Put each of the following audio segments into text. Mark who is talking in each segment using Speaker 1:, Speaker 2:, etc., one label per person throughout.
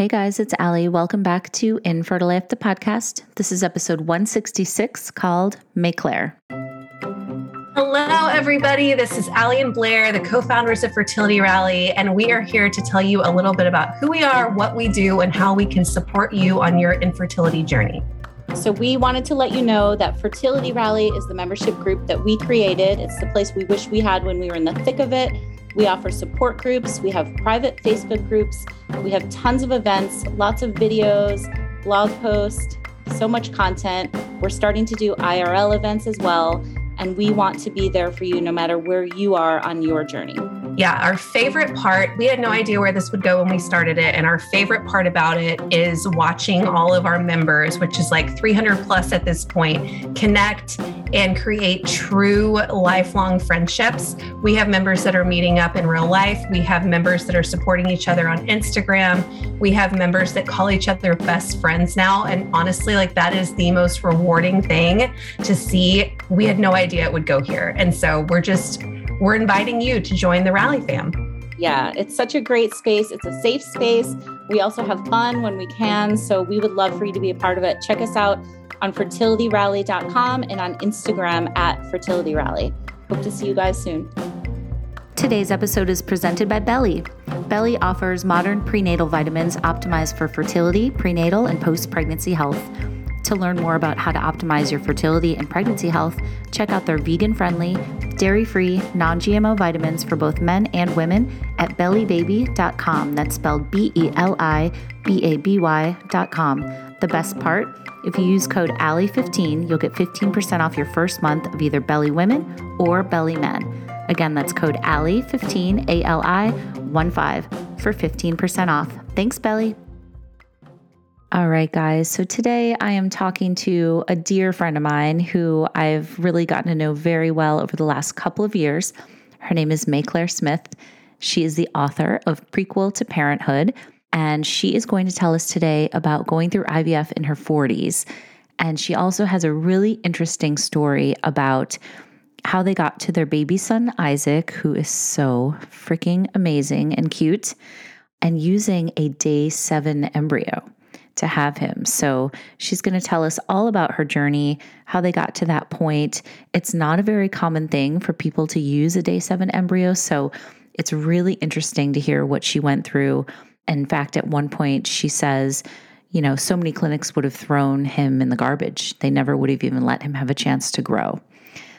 Speaker 1: Hey guys, it's Ali. Welcome back to Infertile Life, the podcast. This is episode 166 called Maiclaire.
Speaker 2: Hello, everybody. This is Ali and Blair, the co founders of Fertility Rally, and we are here to tell you a little bit about who we are, what we do, and how we can support you on your infertility journey.
Speaker 3: So, we wanted to let you know that Fertility Rally is the membership group that we created. It's the place we wish we had when we were in the thick of it. We offer support groups, we have private Facebook groups, we have tons of events, lots of videos, blog posts, so much content. We're starting to do IRL events as well, and we want to be there for you no matter where you are on your journey.
Speaker 2: Yeah, our favorite part, we had no idea where this would go when we started it. And our favorite part about it is watching all of our members, which is like 300 plus at this point, connect and create true lifelong friendships. We have members that are meeting up in real life. We have members that are supporting each other on Instagram. We have members that call each other best friends now. And honestly, like that is the most rewarding thing to see. We had no idea it would go here. And so we're just, we're inviting you to join the Rally fam.
Speaker 3: Yeah, it's such a great space. It's a safe space. We also have fun when we can. So we would love for you to be a part of it. Check us out on fertilityrally.com and on Instagram at fertilityrally. Hope to see you guys soon.
Speaker 1: Today's episode is presented by Beli. Beli offers modern prenatal vitamins optimized for fertility, prenatal, and post pregnancy health. To learn more about how to optimize your fertility and pregnancy health, check out their vegan friendly, dairy free, non GMO vitamins for both men and women at belibaby.com. That's spelled B E L I B A B Y.com. The best part, if you use code ALI15, you'll get 15% off your first month of either Beli Women or Beli Men. Again, that's code ALI15, A L I 1 5 for 15% off. Thanks, Beli. All right, guys. So today I am talking to a dear friend of mine who I've really gotten to know very well over the last couple of years. Her name is Maiclaire Smith. She is the author of Prequel to Parenthood, and she is going to tell us today about going through IVF in her 40s. And she also has a really interesting story about how they got to their baby son, Isaac, who is so freaking amazing and cute, and using a day seven embryo to have him. So she's going to tell us all about her journey, how they got to that point. It's not a very common thing for people to use a day seven embryo. So it's really interesting to hear what she went through. In fact, at one point, she says, you know, so many clinics would have thrown him in the garbage. They never would have even let him have a chance to grow.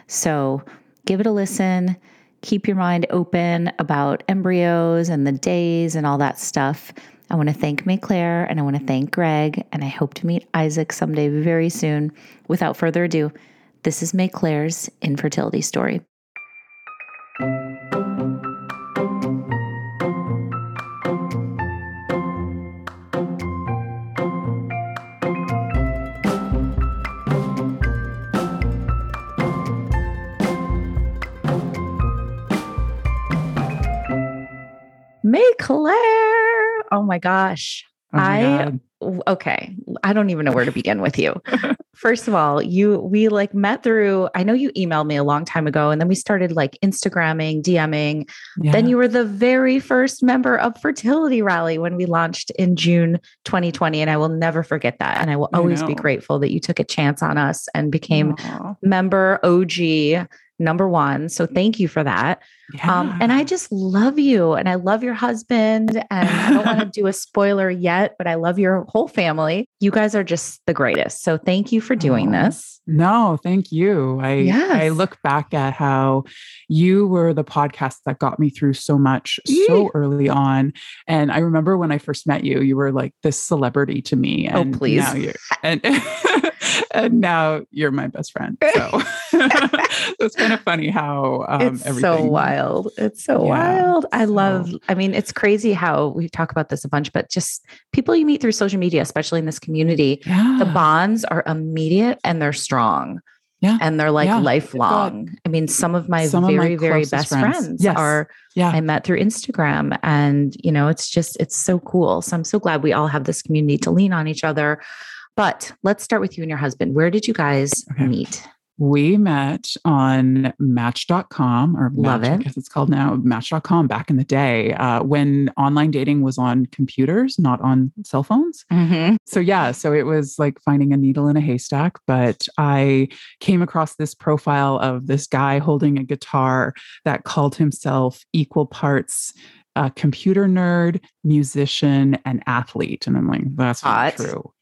Speaker 1: So give it a listen. Keep your mind open about embryos and the days and all that stuff. I want to thank Maiclaire and I want to thank Greg, and I hope to meet Isaac someday very soon. Without further ado, this is Maiclaire's infertility story. Maiclaire. Oh my gosh. Oh my I okay. I don't even know where to begin with you. First of all, you we like met through I know you emailed me a long time ago and then we started like Instagramming, DMing. Yeah. Then you were the very first member of Fertility Rally when we launched in June 2020 and I will never forget that and I will always I be grateful that you took a chance on us and became Aww. member OG number one. So thank you for that. Yeah. Um, and I just love you and I love your husband. And I don't want to do a spoiler yet, but I love your whole family. You guys are just the greatest. So thank you for doing oh, this.
Speaker 4: No, thank you. I yes. I look back at how you were the podcast that got me through so much so early on. And I remember when I first met you, you were like this celebrity to me.
Speaker 1: Oh, and oh, please.
Speaker 4: Now you're, and and now you're my best friend. So it's kind of funny how
Speaker 1: um, it's everything, so wild. It's so yeah, wild. I so. love. I mean, it's crazy how we talk about this a bunch, but just people you meet through social media, especially in this community, yeah. the bonds are immediate and they're strong. Yeah. And they're like yeah. lifelong. I mean, some of my some very, of my very best friends, friends yes. are yeah. I met through Instagram. And, you know, it's just, it's so cool. So I'm so glad we all have this community to lean on each other. But let's start with you and your husband. Where did you guys okay. meet?
Speaker 4: We met on Match.com or
Speaker 1: Love
Speaker 4: Match,
Speaker 1: it.
Speaker 4: I guess it's called now Match.com back in the day uh, when online dating was on computers, not on cell phones.
Speaker 1: Mm-hmm.
Speaker 4: So, yeah, so it was like finding a needle in a haystack. But I came across this profile of this guy holding a guitar that called himself equal parts a computer nerd, musician, and athlete. And I'm like, that's not true.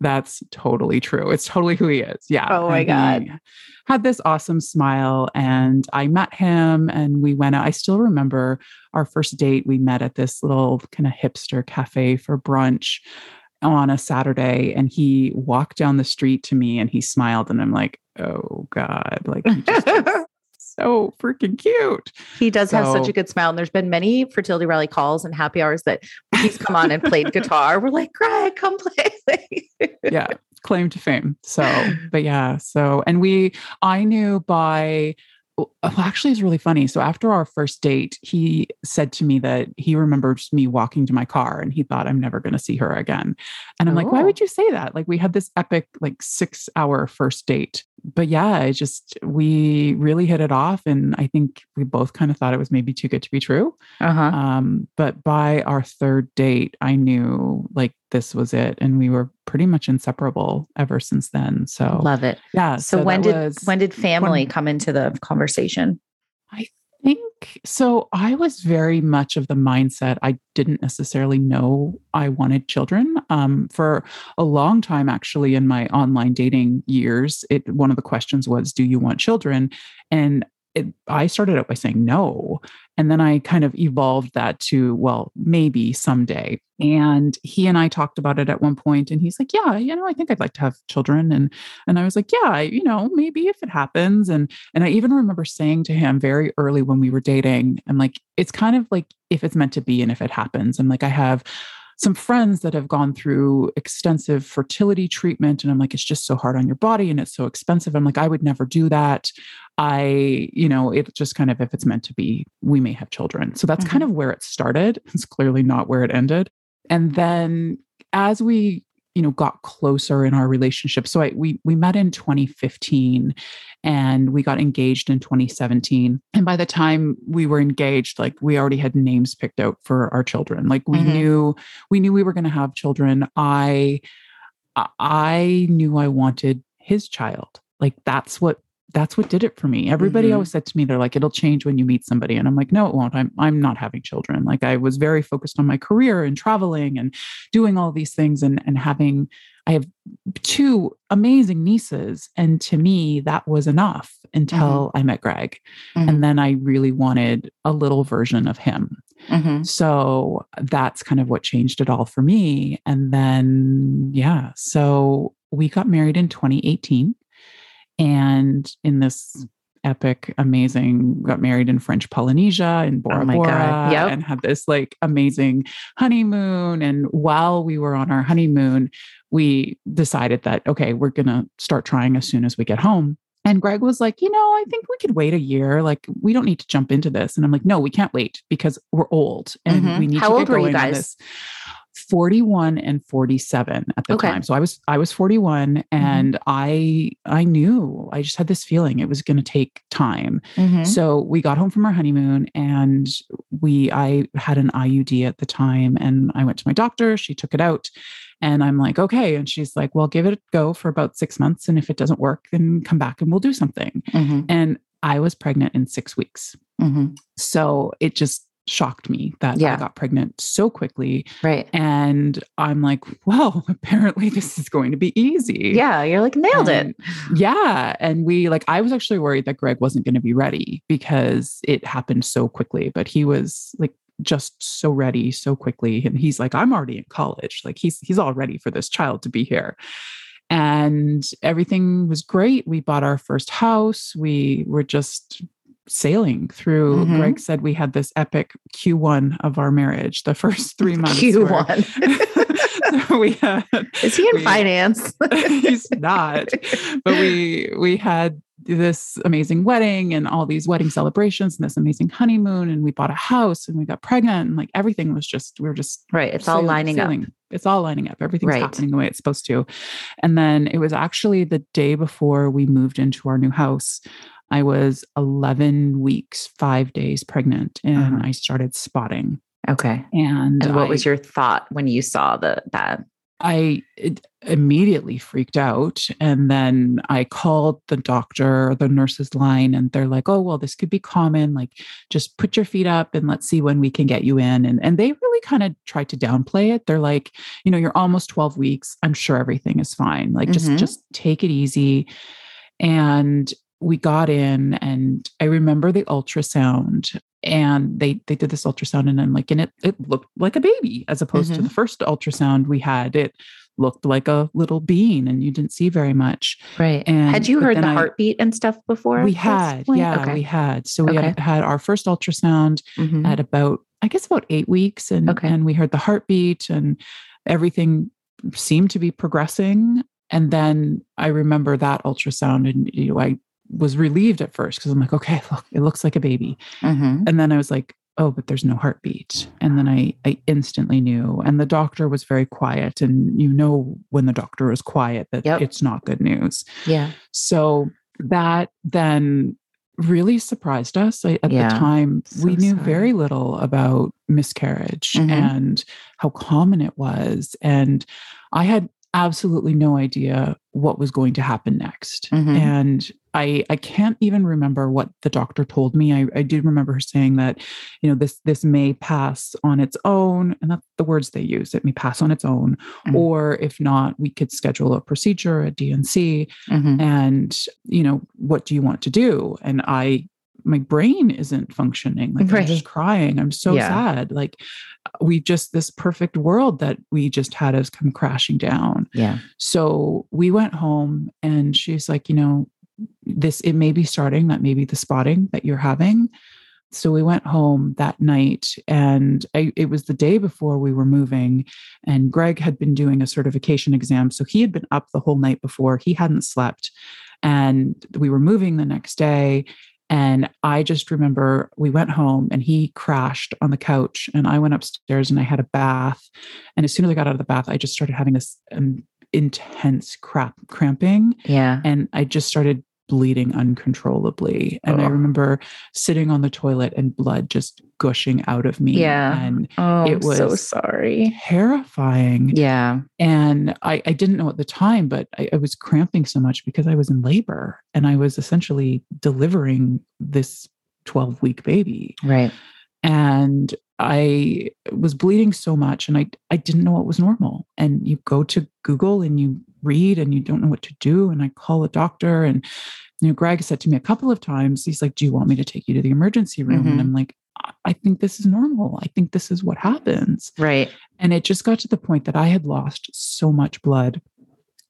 Speaker 4: That's totally true. It's totally who he is. Yeah.
Speaker 1: Oh my God.
Speaker 4: Had this awesome smile. And I met him and we went out. I still remember our first date. We met at this little kind of hipster cafe for brunch on a Saturday. And he walked down the street to me and he smiled. And I'm like, oh God. Like, so freaking cute.
Speaker 1: He does so, have such a good smile. And there's been many fertility rally calls and happy hours that he's come on and played guitar. We're like, Greg, come play.
Speaker 4: yeah, claim to fame. So, but yeah, so, and we, I knew by, uh, well, actually, it's really funny. So after our first date, he said to me that he remembers me walking to my car and he thought I'm never going to see her again. And I'm oh. like, why would oh. you say that? Like we had this epic, like six hour first date but yeah, I just we really hit it off, and I think we both kind of thought it was maybe too good to be true.
Speaker 1: Uh-huh.
Speaker 4: Um, but by our third date, I knew like this was it, and we were pretty much inseparable ever since then. So
Speaker 1: love it.
Speaker 4: Yeah.
Speaker 1: So, so when did when did family when, come into the conversation?
Speaker 4: I think so. I was very much of the mindset I didn't necessarily know I wanted children. Um, for a long time, actually, in my online dating years, it one of the questions was, "Do you want children?" And it, I started out by saying no. And then I kind of evolved that to, well, maybe someday. And he and I talked about it at one point and he's like, yeah, you know, I think I'd like to have children. And, and I was like, yeah, you know, maybe if it happens. And, and I even remember saying to him very early when we were dating, I'm like, it's kind of like if it's meant to be and if it happens. I'm like, I have some friends that have gone through extensive fertility treatment and i'm like it's just so hard on your body and it's so expensive. I'm like i would never do that. I you know it just kind of if it's meant to be we may have children. So that's mm-hmm. kind of where it started. It's clearly not where it ended. And then as we you know got closer in our relationship. So I, we we met in 2015 and we got engaged in 2017 and by the time we were engaged like we already had names picked out for our children. Like we mm-hmm. knew we knew we were going to have children. I i knew i wanted his child. Like that's what that's what did it for me. Everybody mm-hmm. always said to me, they're like, it'll change when you meet somebody. And I'm like, no, it won't. I'm I'm not having children. Like I was very focused on my career and traveling and doing all these things and and having I have two amazing nieces. And to me, that was enough until mm-hmm. I met Greg. Mm-hmm. And then I really wanted a little version of him. Mm-hmm. So that's kind of what changed it all for me. And then, yeah, so we got married in 2018 and in this epic, amazing, got married in French Polynesia in Bora oh Bora yep. and had this like amazing honeymoon. And while we were on our honeymoon, we decided that, okay, we're going to start trying as soon as we get home. And Greg was like, you know, I think we could wait a year. Like, we don't need to jump into this. And I'm like, no, we can't wait because we're old and mm-hmm. we need
Speaker 1: How
Speaker 4: to
Speaker 1: get going on this.
Speaker 4: 41 and 47 at the okay. time. So I was I was 41 mm-hmm. and mm-hmm. I I knew I just had this feeling it was going to take time. Mm-hmm. So we got home from our honeymoon and we I had an IUD at the time and I went to my doctor, she took it out and I'm like, "Okay." And she's like, "Well, give it a go for about 6 months and if it doesn't work, then come back and we'll do something." Mm-hmm. And I was pregnant in 6 weeks. Mm-hmm. So it just shocked me that yeah. I got pregnant so quickly.
Speaker 1: Right.
Speaker 4: And I'm like, well, apparently this is going to be easy.
Speaker 1: Yeah. You're like, nailed
Speaker 4: and,
Speaker 1: it.
Speaker 4: Yeah. And we like, I was actually worried that Greg wasn't going to be ready because it happened so quickly, but he was like, just so ready so quickly and he's like i'm already in college like he's he's all ready for this child to be here and everything was great we bought our first house we were just sailing through. Mm-hmm. Greg said we had this epic Q1 of our marriage. The first three months.
Speaker 1: Q1. so we had, Is he in we, finance?
Speaker 4: he's not. But we we had this amazing wedding and all these wedding celebrations and this amazing honeymoon and we bought a house and we got pregnant and like everything was just we were just
Speaker 1: right it's all lining sailing. up
Speaker 4: it's all lining up everything's right. happening the way it's supposed to and then it was actually the day before we moved into our new house i was 11 weeks 5 days pregnant and uh-huh. i started spotting
Speaker 1: okay
Speaker 4: and,
Speaker 1: and what I, was your thought when you saw the that
Speaker 4: I immediately freaked out. And then I called the doctor, the nurse's line, and they're like, oh, well, this could be common. Like, just put your feet up and let's see when we can get you in. And, and they really kind of tried to downplay it. They're like, you know, you're almost 12 weeks. I'm sure everything is fine. Like, just, mm-hmm. just take it easy. And we got in and I remember the ultrasound and they they did this ultrasound and I'm like and it it looked like a baby as opposed mm-hmm. to the first ultrasound we had it looked like a little bean and you didn't see very much
Speaker 1: right and had you heard the I, heartbeat and stuff before
Speaker 4: we had yeah okay. we had so we okay. had had our first ultrasound mm-hmm. at about i guess about eight weeks and okay. and we heard the heartbeat and everything seemed to be progressing and then i remember that ultrasound and you know i was relieved at first because I'm like, okay, look, it looks like a baby. Mm-hmm. And then I was like, oh, but there's no heartbeat. And then I, I instantly knew. And the doctor was very quiet. And you know, when the doctor is quiet, that yep. it's not good news.
Speaker 1: Yeah.
Speaker 4: So that then really surprised us. I, at yeah. the time, so we knew sorry. very little about miscarriage mm-hmm. and how common it was. And I had absolutely no idea what was going to happen next. Mm-hmm. And I I can't even remember what the doctor told me. I, I do remember her saying that, you know, this this may pass on its own, and that's the words they use. It may pass on its own, mm-hmm. or if not, we could schedule a procedure, a D&C, mm-hmm. and you know, what do you want to do? And I my brain isn't functioning. Like right. I'm just crying. I'm so yeah. sad. Like we just this perfect world that we just had us come crashing down.
Speaker 1: Yeah.
Speaker 4: So we went home and she's like, you know, this it may be starting that may be the spotting that you're having so we went home that night and I, it was the day before we were moving and greg had been doing a certification exam so he had been up the whole night before he hadn't slept and we were moving the next day and i just remember we went home and he crashed on the couch and i went upstairs and i had a bath and as soon as i got out of the bath i just started having this um, intense crap cramping.
Speaker 1: Yeah.
Speaker 4: And I just started bleeding uncontrollably. And oh. I remember sitting on the toilet and blood just gushing out of me.
Speaker 1: Yeah.
Speaker 4: And
Speaker 1: oh, it was so sorry.
Speaker 4: Terrifying.
Speaker 1: Yeah.
Speaker 4: And I, I didn't know at the time, but I, I was cramping so much because I was in labor and I was essentially delivering this 12 week baby.
Speaker 1: Right.
Speaker 4: And I was bleeding so much and I, I didn't know what was normal. And you go to Google and you read and you don't know what to do. And I call a doctor and you know, Greg said to me a couple of times, he's like, Do you want me to take you to the emergency room? Mm-hmm. And I'm like, I think this is normal. I think this is what happens.
Speaker 1: Right.
Speaker 4: And it just got to the point that I had lost so much blood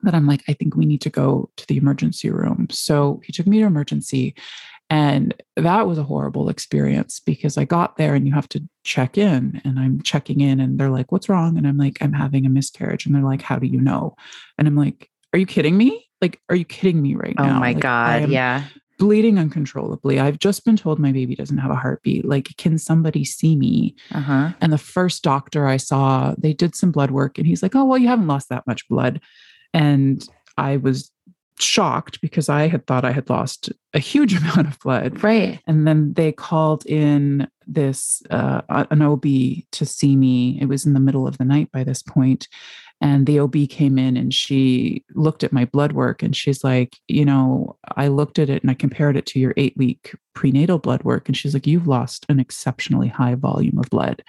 Speaker 4: that I'm like, I think we need to go to the emergency room. So he took me to emergency and that was a horrible experience because I got there and you have to check in and I'm checking in and they're like, what's wrong? And I'm like, I'm having a miscarriage. And they're like, how do you know? And I'm like, are you kidding me? Like, are you kidding me right
Speaker 1: oh
Speaker 4: now?
Speaker 1: Oh my
Speaker 4: like,
Speaker 1: God. Yeah.
Speaker 4: Bleeding uncontrollably. I've just been told my baby doesn't have a heartbeat. Like, can somebody see me? Uh-huh. And the first doctor I saw, they did some blood work and he's like, oh, well, you haven't lost that much blood. And I was shocked because I had thought I had lost a huge amount of blood.
Speaker 1: Right.
Speaker 4: And then they called in this uh, an OB to see me. It was in the middle of the night by this point, and the OB came in and she looked at my blood work and she's like, you know, I looked at it and I compared it to your eight week prenatal blood work, and she's like, you've lost an exceptionally high volume of blood.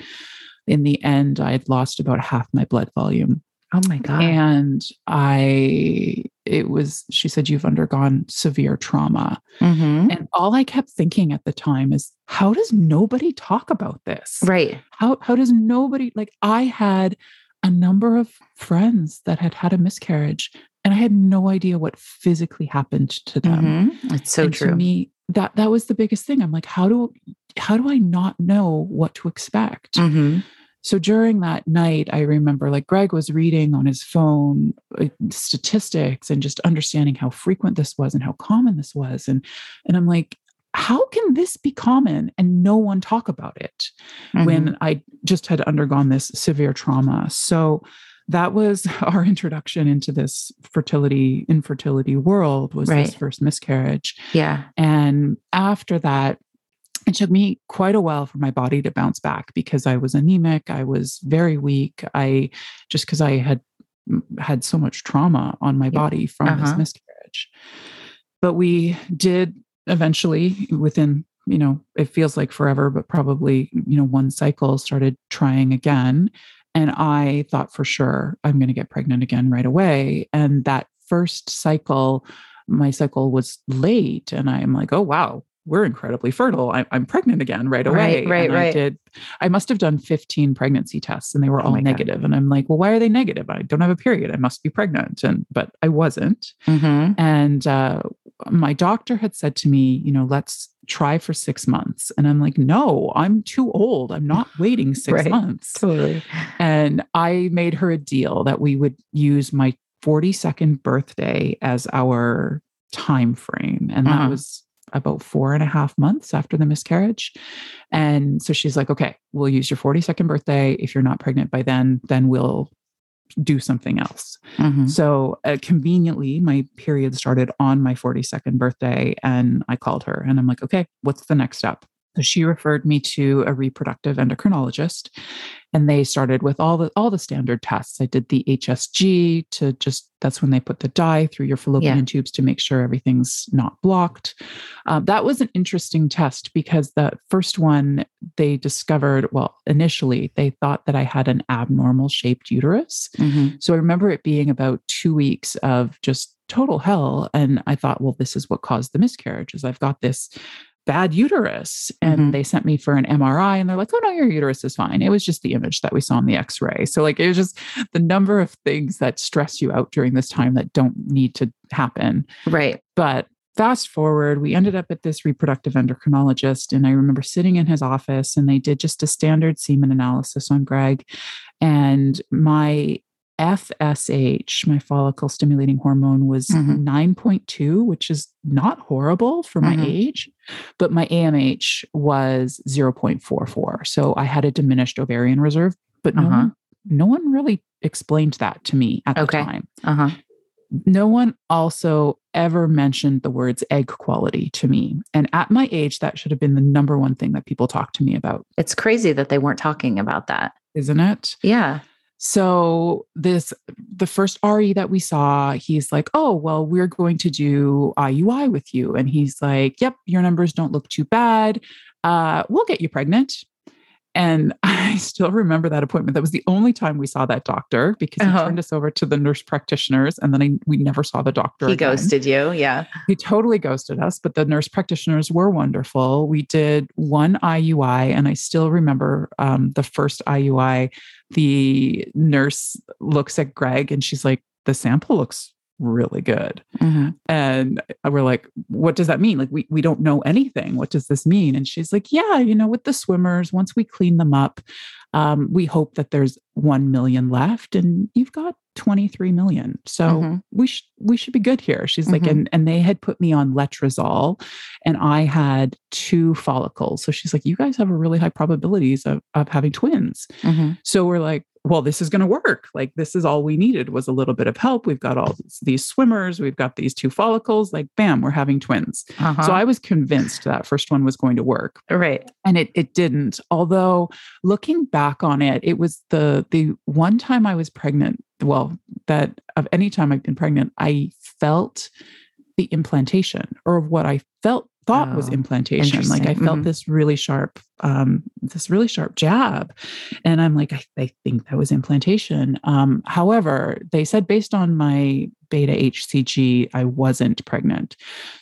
Speaker 4: In the end, I had lost about half my blood volume.
Speaker 1: Oh my God.
Speaker 4: And I, it was, she said, you've undergone severe trauma. Mm-hmm. And all I kept thinking at the time is, how does nobody talk about this?
Speaker 1: Right.
Speaker 4: How, how does nobody, like, I had a number of friends that had had a miscarriage and I had no idea what physically happened to them.
Speaker 1: Mm-hmm. It's so
Speaker 4: and
Speaker 1: true.
Speaker 4: To me, that that was the biggest thing. I'm like, how do how do I not know what to expect? Mm-hmm. So during that night, I remember like Greg was reading on his phone uh, statistics and just understanding how frequent this was and how common this was. And, and I'm like, how can this be common and no one talk about it mm-hmm. when I just had undergone this severe trauma? So that was our introduction into this fertility infertility world was right. this first miscarriage
Speaker 1: yeah
Speaker 4: and after that it took me quite a while for my body to bounce back because i was anemic i was very weak i just because i had had so much trauma on my body from uh-huh. this miscarriage but we did eventually within you know it feels like forever but probably you know one cycle started trying again and I thought for sure I'm going to get pregnant again right away. And that first cycle, my cycle was late. And I'm like, oh, wow, we're incredibly fertile. I, am pregnant again right away.
Speaker 1: Right, right,
Speaker 4: and
Speaker 1: right.
Speaker 4: I did. I must have done 15 pregnancy tests, and they were oh all negative. And I'm like, well, why are they negative? I don't have a period. I must be pregnant. And but I wasn't.
Speaker 1: Mm-hmm.
Speaker 4: And uh, my doctor had said to me, you know, let's try for six months. And I'm like, no, I'm too old. I'm not waiting six right. months.
Speaker 1: Totally.
Speaker 4: And I made her a deal that we would use my 42nd birthday as our time frame. And uh-huh. that was about four and a half months after the miscarriage. And so she's like, okay, we'll use your 42nd birthday. If you're not pregnant by then, then we'll do something else. Mm-hmm. So uh, conveniently, my period started on my 42nd birthday, and I called her and I'm like, okay, what's the next step? So she referred me to a reproductive endocrinologist and they started with all the all the standard tests. I did the HSG to just that's when they put the dye through your fallopian yeah. tubes to make sure everything's not blocked. Uh, that was an interesting test because the first one they discovered, well, initially they thought that I had an abnormal shaped uterus. Mm-hmm. So I remember it being about two weeks of just total hell. And I thought, well, this is what caused the miscarriage is I've got this bad uterus. And mm-hmm. they sent me for an MRI and they're like, oh no, your uterus is fine. It was just the image that we saw in the x ray. So, like, it was just the number of things that stress you out during this time that don't need to happen.
Speaker 1: Right.
Speaker 4: But fast forward, we ended up at this reproductive endocrinologist. And I remember sitting in his office and they did just a standard semen analysis on Greg. And my FSH, my follicle stimulating hormone, was mm-hmm. 9.2, which is not horrible for my mm-hmm. age, but my AMH was 0.44. So I had a diminished ovarian reserve, but uh-huh. no, one, no one really explained that to me at okay. the time.
Speaker 1: Uh-huh.
Speaker 4: No one also ever mentioned the words egg quality to me. And at my age, that should have been the number one thing that people talk to me about.
Speaker 1: It's crazy that they weren't talking about that.
Speaker 4: Isn't it?
Speaker 1: Yeah.
Speaker 4: So this the first RE that we saw, he's like, "Oh, well, we're going to do IUI with you." And he's like, "Yep, your numbers don't look too bad. Uh, we'll get you pregnant." And I still remember that appointment. That was the only time we saw that doctor because he uh-huh. turned us over to the nurse practitioners and then I, we never saw the doctor.
Speaker 1: He
Speaker 4: again.
Speaker 1: ghosted you. Yeah.
Speaker 4: He totally ghosted us, but the nurse practitioners were wonderful. We did one IUI and I still remember um, the first IUI. The nurse looks at Greg and she's like, the sample looks really good. Mm-hmm. And we're like, what does that mean? Like, we, we don't know anything. What does this mean? And she's like, yeah, you know, with the swimmers, once we clean them up, um, we hope that there's 1 million left and you've got 23 million. So mm-hmm. we should, we should be good here. She's mm-hmm. like, and, and they had put me on letrozole and I had two follicles. So she's like, you guys have a really high probabilities of, of having twins. Mm-hmm. So we're like, well, this is going to work. Like, this is all we needed was a little bit of help. We've got all these swimmers, we've got these two follicles. Like, bam, we're having twins. Uh-huh. So I was convinced that first one was going to work.
Speaker 1: Right.
Speaker 4: And it it didn't. Although looking back on it, it was the the one time I was pregnant. Well, that of any time I've been pregnant, I felt the implantation or what I felt thought oh, was implantation. Like I felt mm-hmm. this really sharp, um, this really sharp jab. And I'm like, I, I think that was implantation. Um, however, they said based on my beta HCG, I wasn't pregnant.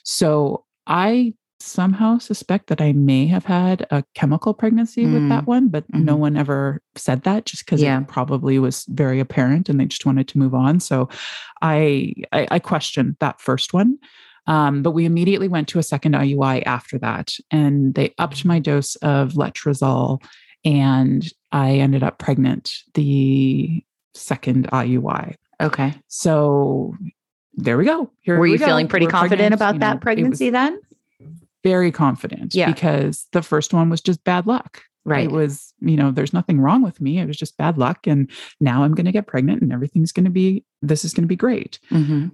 Speaker 4: So I somehow suspect that I may have had a chemical pregnancy mm. with that mm, one, but mm-hmm. no one ever said that just because yeah. it probably was very apparent and they just wanted to move on. So I I, I questioned that first one. Um, but we immediately went to a second IUI after that, and they upped my dose of letrozole and I ended up pregnant the second IUI.
Speaker 1: Okay.
Speaker 4: So there we go.
Speaker 1: Here Were you go. feeling pretty We're confident pregnant. about you that know, pregnancy then?
Speaker 4: Very confident. Yeah. Because the first one was just bad luck.
Speaker 1: Right.
Speaker 4: It was, you know, there's nothing wrong with me. It was just bad luck. And now I'm going to get pregnant and everything's going to be, this is going to be great. Mm-hmm.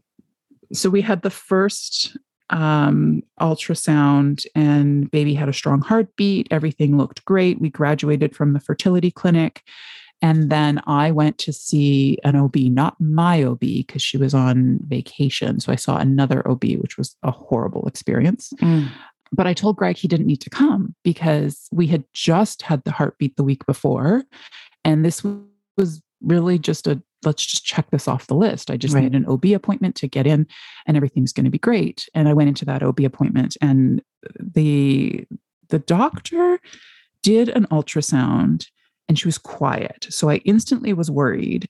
Speaker 4: So we had the first um, ultrasound and baby had a strong heartbeat. Everything looked great. We graduated from the fertility clinic. And then I went to see an OB, not my OB, because she was on vacation. So I saw another OB, which was a horrible experience. Mm. But I told Greg he didn't need to come because we had just had the heartbeat the week before. And this was really just a let's just check this off the list. I just right. need an OB appointment to get in and everything's going to be great. And I went into that OB appointment and the the doctor did an ultrasound and she was quiet. So I instantly was worried.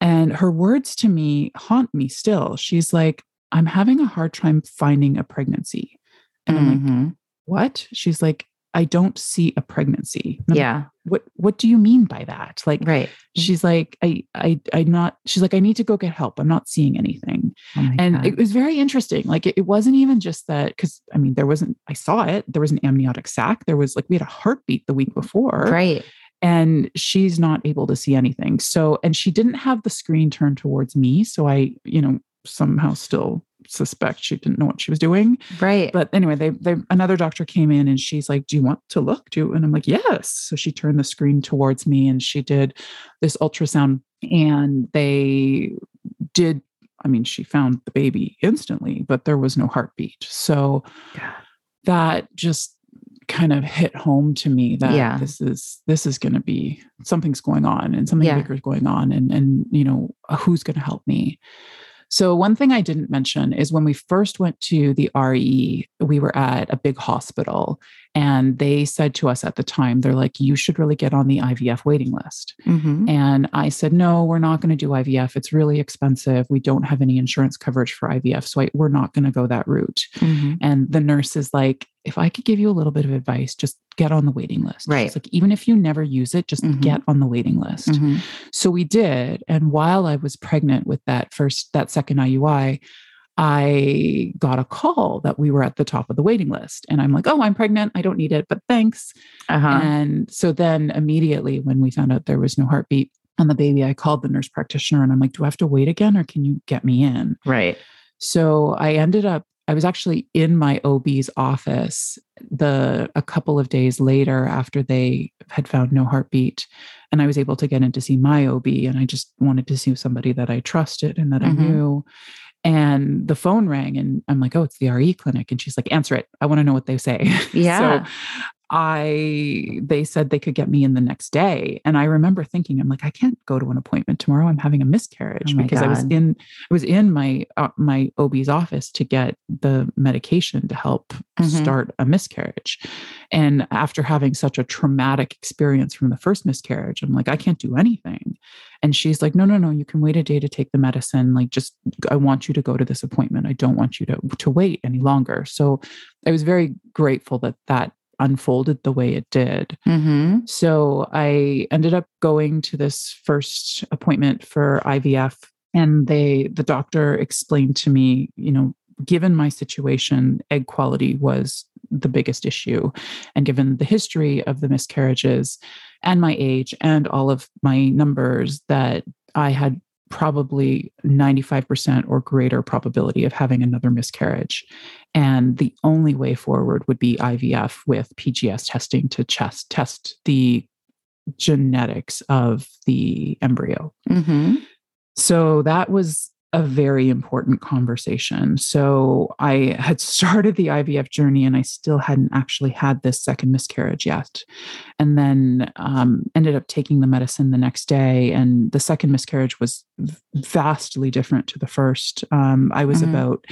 Speaker 4: And her words to me haunt me still. She's like, I'm having a hard time finding a pregnancy. And mm-hmm. I'm like, mm-hmm. what? She's like, I don't see a pregnancy.
Speaker 1: yeah.
Speaker 4: what what do you mean by that? Like
Speaker 1: right.
Speaker 4: she's like, I I I'm not she's like, I need to go get help. I'm not seeing anything. Oh and God. it was very interesting. Like it, it wasn't even just that because I mean, there wasn't, I saw it, there was an amniotic sac. There was like we had a heartbeat the week before.
Speaker 1: Right.
Speaker 4: And she's not able to see anything. So, and she didn't have the screen turned towards me. So I, you know, somehow still suspect she didn't know what she was doing.
Speaker 1: Right.
Speaker 4: But anyway, they they another doctor came in and she's like, "Do you want to look?" Do and I'm like, "Yes." So she turned the screen towards me and she did this ultrasound and they did I mean, she found the baby instantly, but there was no heartbeat. So yeah. that just kind of hit home to me that yeah. this is this is going to be something's going on and something yeah. bigger is going on and and you know who's going to help me so, one thing I didn't mention is when we first went to the RE, we were at a big hospital, and they said to us at the time, they're like, you should really get on the IVF waiting list. Mm-hmm. And I said, no, we're not going to do IVF. It's really expensive. We don't have any insurance coverage for IVF. So I, we're not going to go that route. Mm-hmm. And the nurse is like, if I could give you a little bit of advice, just get on the waiting list.
Speaker 1: Right.
Speaker 4: It's like, even if you never use it, just mm-hmm. get on the waiting list. Mm-hmm. So we did. And while I was pregnant with that first, that second IUI, I got a call that we were at the top of the waiting list. And I'm like, oh, I'm pregnant. I don't need it, but thanks. Uh-huh. And so then immediately when we found out there was no heartbeat on the baby, I called the nurse practitioner and I'm like, do I have to wait again or can you get me in?
Speaker 1: Right.
Speaker 4: So I ended up, I was actually in my OB's office the a couple of days later after they had found no heartbeat and I was able to get in to see my OB and I just wanted to see somebody that I trusted and that mm-hmm. I knew and the phone rang and I'm like, oh, it's the RE clinic. And she's like, answer it. I want to know what they say.
Speaker 1: Yeah.
Speaker 4: so I they said they could get me in the next day. And I remember thinking, I'm like, I can't go to an appointment tomorrow. I'm having a miscarriage oh because God. I was in I was in my uh, my OB's office to get the medication to help mm-hmm. start a miscarriage. And after having such a traumatic experience from the first miscarriage, I'm like, I can't do anything. And she's like, no, no, no, you can wait a day to take the medicine. Like, just I want you to go to this appointment. I don't want you to to wait any longer. So I was very grateful that that unfolded the way it did. Mm-hmm. So I ended up going to this first appointment for IVF and they the doctor explained to me, you know, given my situation, egg quality was the biggest issue and given the history of the miscarriages and my age and all of my numbers that I had probably 95% or greater probability of having another miscarriage. And the only way forward would be IVF with PGS testing to chest, test the genetics of the embryo. Mm-hmm. So that was a very important conversation. So I had started the IVF journey and I still hadn't actually had this second miscarriage yet. And then um, ended up taking the medicine the next day. And the second miscarriage was vastly different to the first. Um, I was mm-hmm. about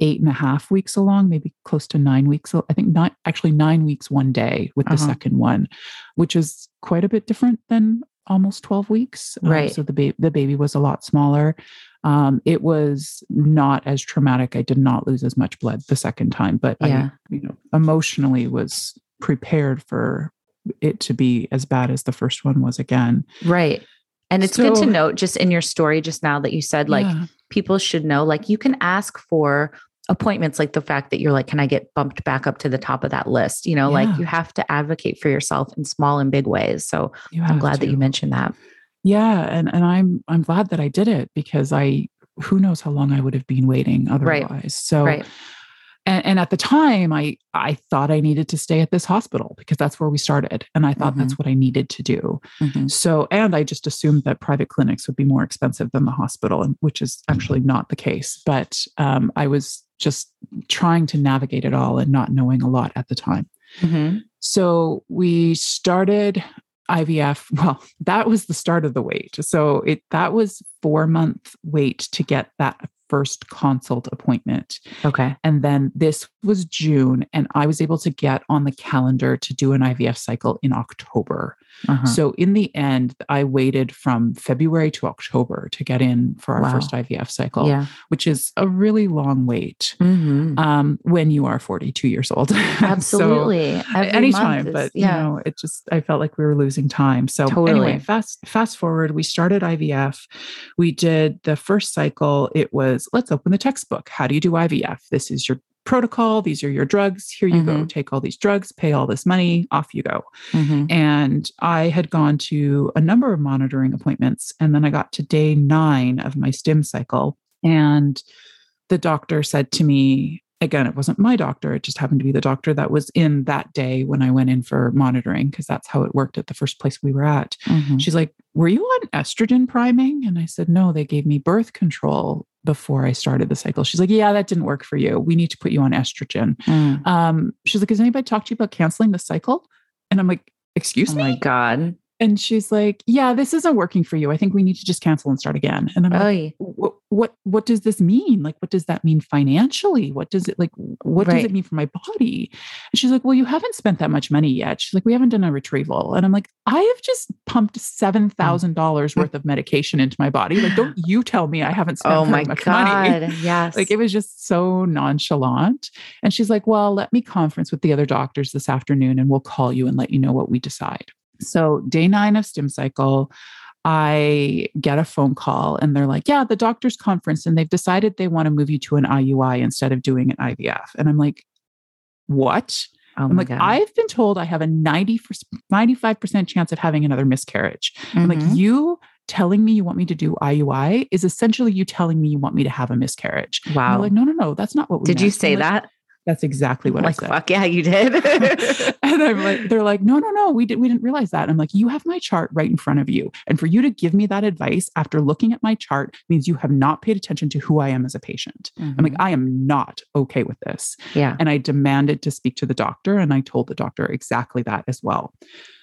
Speaker 4: eight and a half weeks along, maybe close to nine weeks. I think not actually nine weeks one day with the uh-huh. second one, which is quite a bit different than almost 12 weeks.
Speaker 1: Um, right.
Speaker 4: Um, so the, ba- the baby was a lot smaller. Um, it was not as traumatic. I did not lose as much blood the second time, but yeah. I, you know, emotionally was prepared for it to be as bad as the first one was again.
Speaker 1: Right. And it's so, good to note just in your story just now that you said like yeah. people should know like you can ask for appointments like the fact that you're like can I get bumped back up to the top of that list you know yeah. like you have to advocate for yourself in small and big ways so I'm glad to. that you mentioned that
Speaker 4: yeah and and I'm I'm glad that I did it because I who knows how long I would have been waiting otherwise right. so right. And, and, at the time i i thought i needed to stay at this hospital because that's where we started and i thought mm-hmm. that's what i needed to do mm-hmm. so and i just assumed that private clinics would be more expensive than the hospital and which is actually not the case but um, i was just trying to navigate it all and not knowing a lot at the time mm-hmm. so we started IVF, well, that was the start of the wait. So it that was 4 month wait to get that first consult appointment.
Speaker 1: Okay.
Speaker 4: And then this was June, and I was able to get on the calendar to do an IVF cycle in October. Uh-huh. So in the end, I waited from February to October to get in for our wow. first IVF cycle, yeah. which is a really long wait mm-hmm. um, when you are 42 years old.
Speaker 1: Absolutely.
Speaker 4: so, anytime, is, but yeah. you know, it just I felt like we were losing time. So totally. anyway, fast fast forward, we started IVF. We did the first cycle. It was let's open the textbook. How do you do IVF? This is your protocol. These are your drugs. Here you mm-hmm. go. Take all these drugs, pay all this money, off you go. Mm-hmm. And I had gone to a number of monitoring appointments. And then I got to day nine of my stim cycle. And the doctor said to me, again, it wasn't my doctor. It just happened to be the doctor that was in that day when I went in for monitoring, because that's how it worked at the first place we were at. Mm-hmm. She's like, Were you on estrogen priming? And I said, No, they gave me birth control before I started the cycle. She's like, Yeah, that didn't work for you. We need to put you on estrogen. Mm. Um, she's like, Has anybody talked to you about canceling the cycle? And I'm like, Excuse
Speaker 1: oh
Speaker 4: me?
Speaker 1: Oh my God.
Speaker 4: And she's like, "Yeah, this isn't working for you. I think we need to just cancel and start again." And I'm like, what, "What? What does this mean? Like, what does that mean financially? What does it like? What right. does it mean for my body?" And she's like, "Well, you haven't spent that much money yet." She's like, "We haven't done a retrieval." And I'm like, "I have just pumped seven mm. thousand dollars worth of medication into my body. Like, don't you tell me I haven't spent oh my much God. money?"
Speaker 1: Yes,
Speaker 4: like it was just so nonchalant. And she's like, "Well, let me conference with the other doctors this afternoon, and we'll call you and let you know what we decide." So, day nine of stim cycle, I get a phone call and they're like, Yeah, the doctor's conference, and they've decided they want to move you to an IUI instead of doing an IVF. And I'm like, What? Oh I'm like, God. I've been told I have a 90, 95% chance of having another miscarriage. Mm-hmm. I'm like, mm-hmm. You telling me you want me to do IUI is essentially you telling me you want me to have a miscarriage.
Speaker 1: Wow.
Speaker 4: like, no, no, no, that's not what we
Speaker 1: Did
Speaker 4: meant.
Speaker 1: you say that?
Speaker 4: That's exactly what
Speaker 1: like,
Speaker 4: I said.
Speaker 1: Fuck yeah, you did.
Speaker 4: and I'm like, they're like, no, no, no, we did we didn't realize that. I'm like, you have my chart right in front of you. And for you to give me that advice after looking at my chart means you have not paid attention to who I am as a patient. Mm-hmm. I'm like, mm-hmm. I am not okay with this.
Speaker 1: Yeah.
Speaker 4: And I demanded to speak to the doctor. And I told the doctor exactly that as well.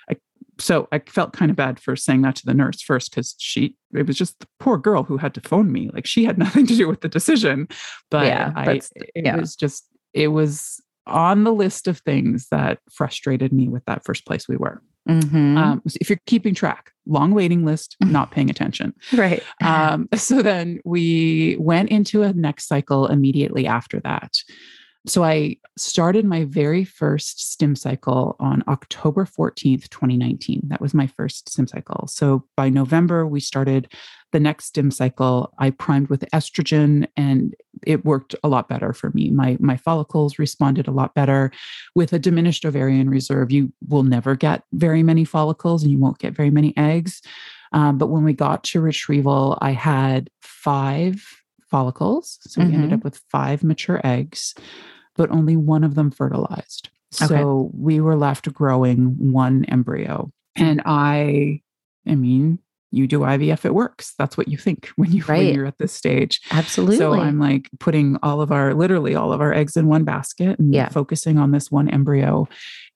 Speaker 4: I, so I felt kind of bad for saying that to the nurse first because she it was just the poor girl who had to phone me. Like she had nothing to do with the decision. But yeah, I, it yeah. was just it was on the list of things that frustrated me with that first place we were. Mm-hmm. Um, so if you're keeping track, long waiting list, mm-hmm. not paying attention.
Speaker 1: Right.
Speaker 4: Um, so then we went into a next cycle immediately after that. So I started my very first stim cycle on October 14th, 2019. That was my first stim cycle. So by November, we started the next stim cycle. I primed with estrogen and it worked a lot better for me. My, my follicles responded a lot better. With a diminished ovarian reserve, you will never get very many follicles and you won't get very many eggs. Um, but when we got to retrieval, I had five follicles. So we mm-hmm. ended up with five mature eggs but only one of them fertilized. Okay. So we were left growing one embryo. And I, I mean, you do IVF, it works. That's what you think when you right. when you're at this stage.
Speaker 1: Absolutely.
Speaker 4: So I'm like putting all of our literally all of our eggs in one basket and yeah. focusing on this one embryo.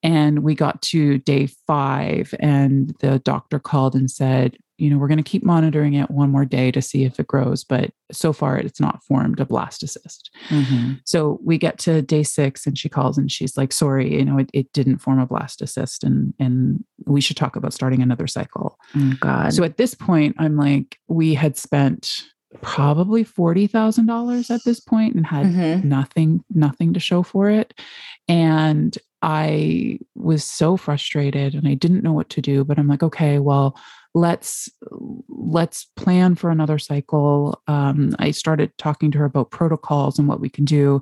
Speaker 4: And we got to day five, and the doctor called and said, you know, we're going to keep monitoring it one more day to see if it grows, but so far it's not formed a blastocyst. Mm-hmm. So we get to day six and she calls and she's like, sorry, you know, it, it didn't form a blastocyst and, and we should talk about starting another cycle.
Speaker 1: Oh, God.
Speaker 4: So at this point, I'm like, we had spent probably $40,000 at this point and had mm-hmm. nothing, nothing to show for it. And I was so frustrated and I didn't know what to do, but I'm like, okay, well, let's let's plan for another cycle. Um, I started talking to her about protocols and what we can do.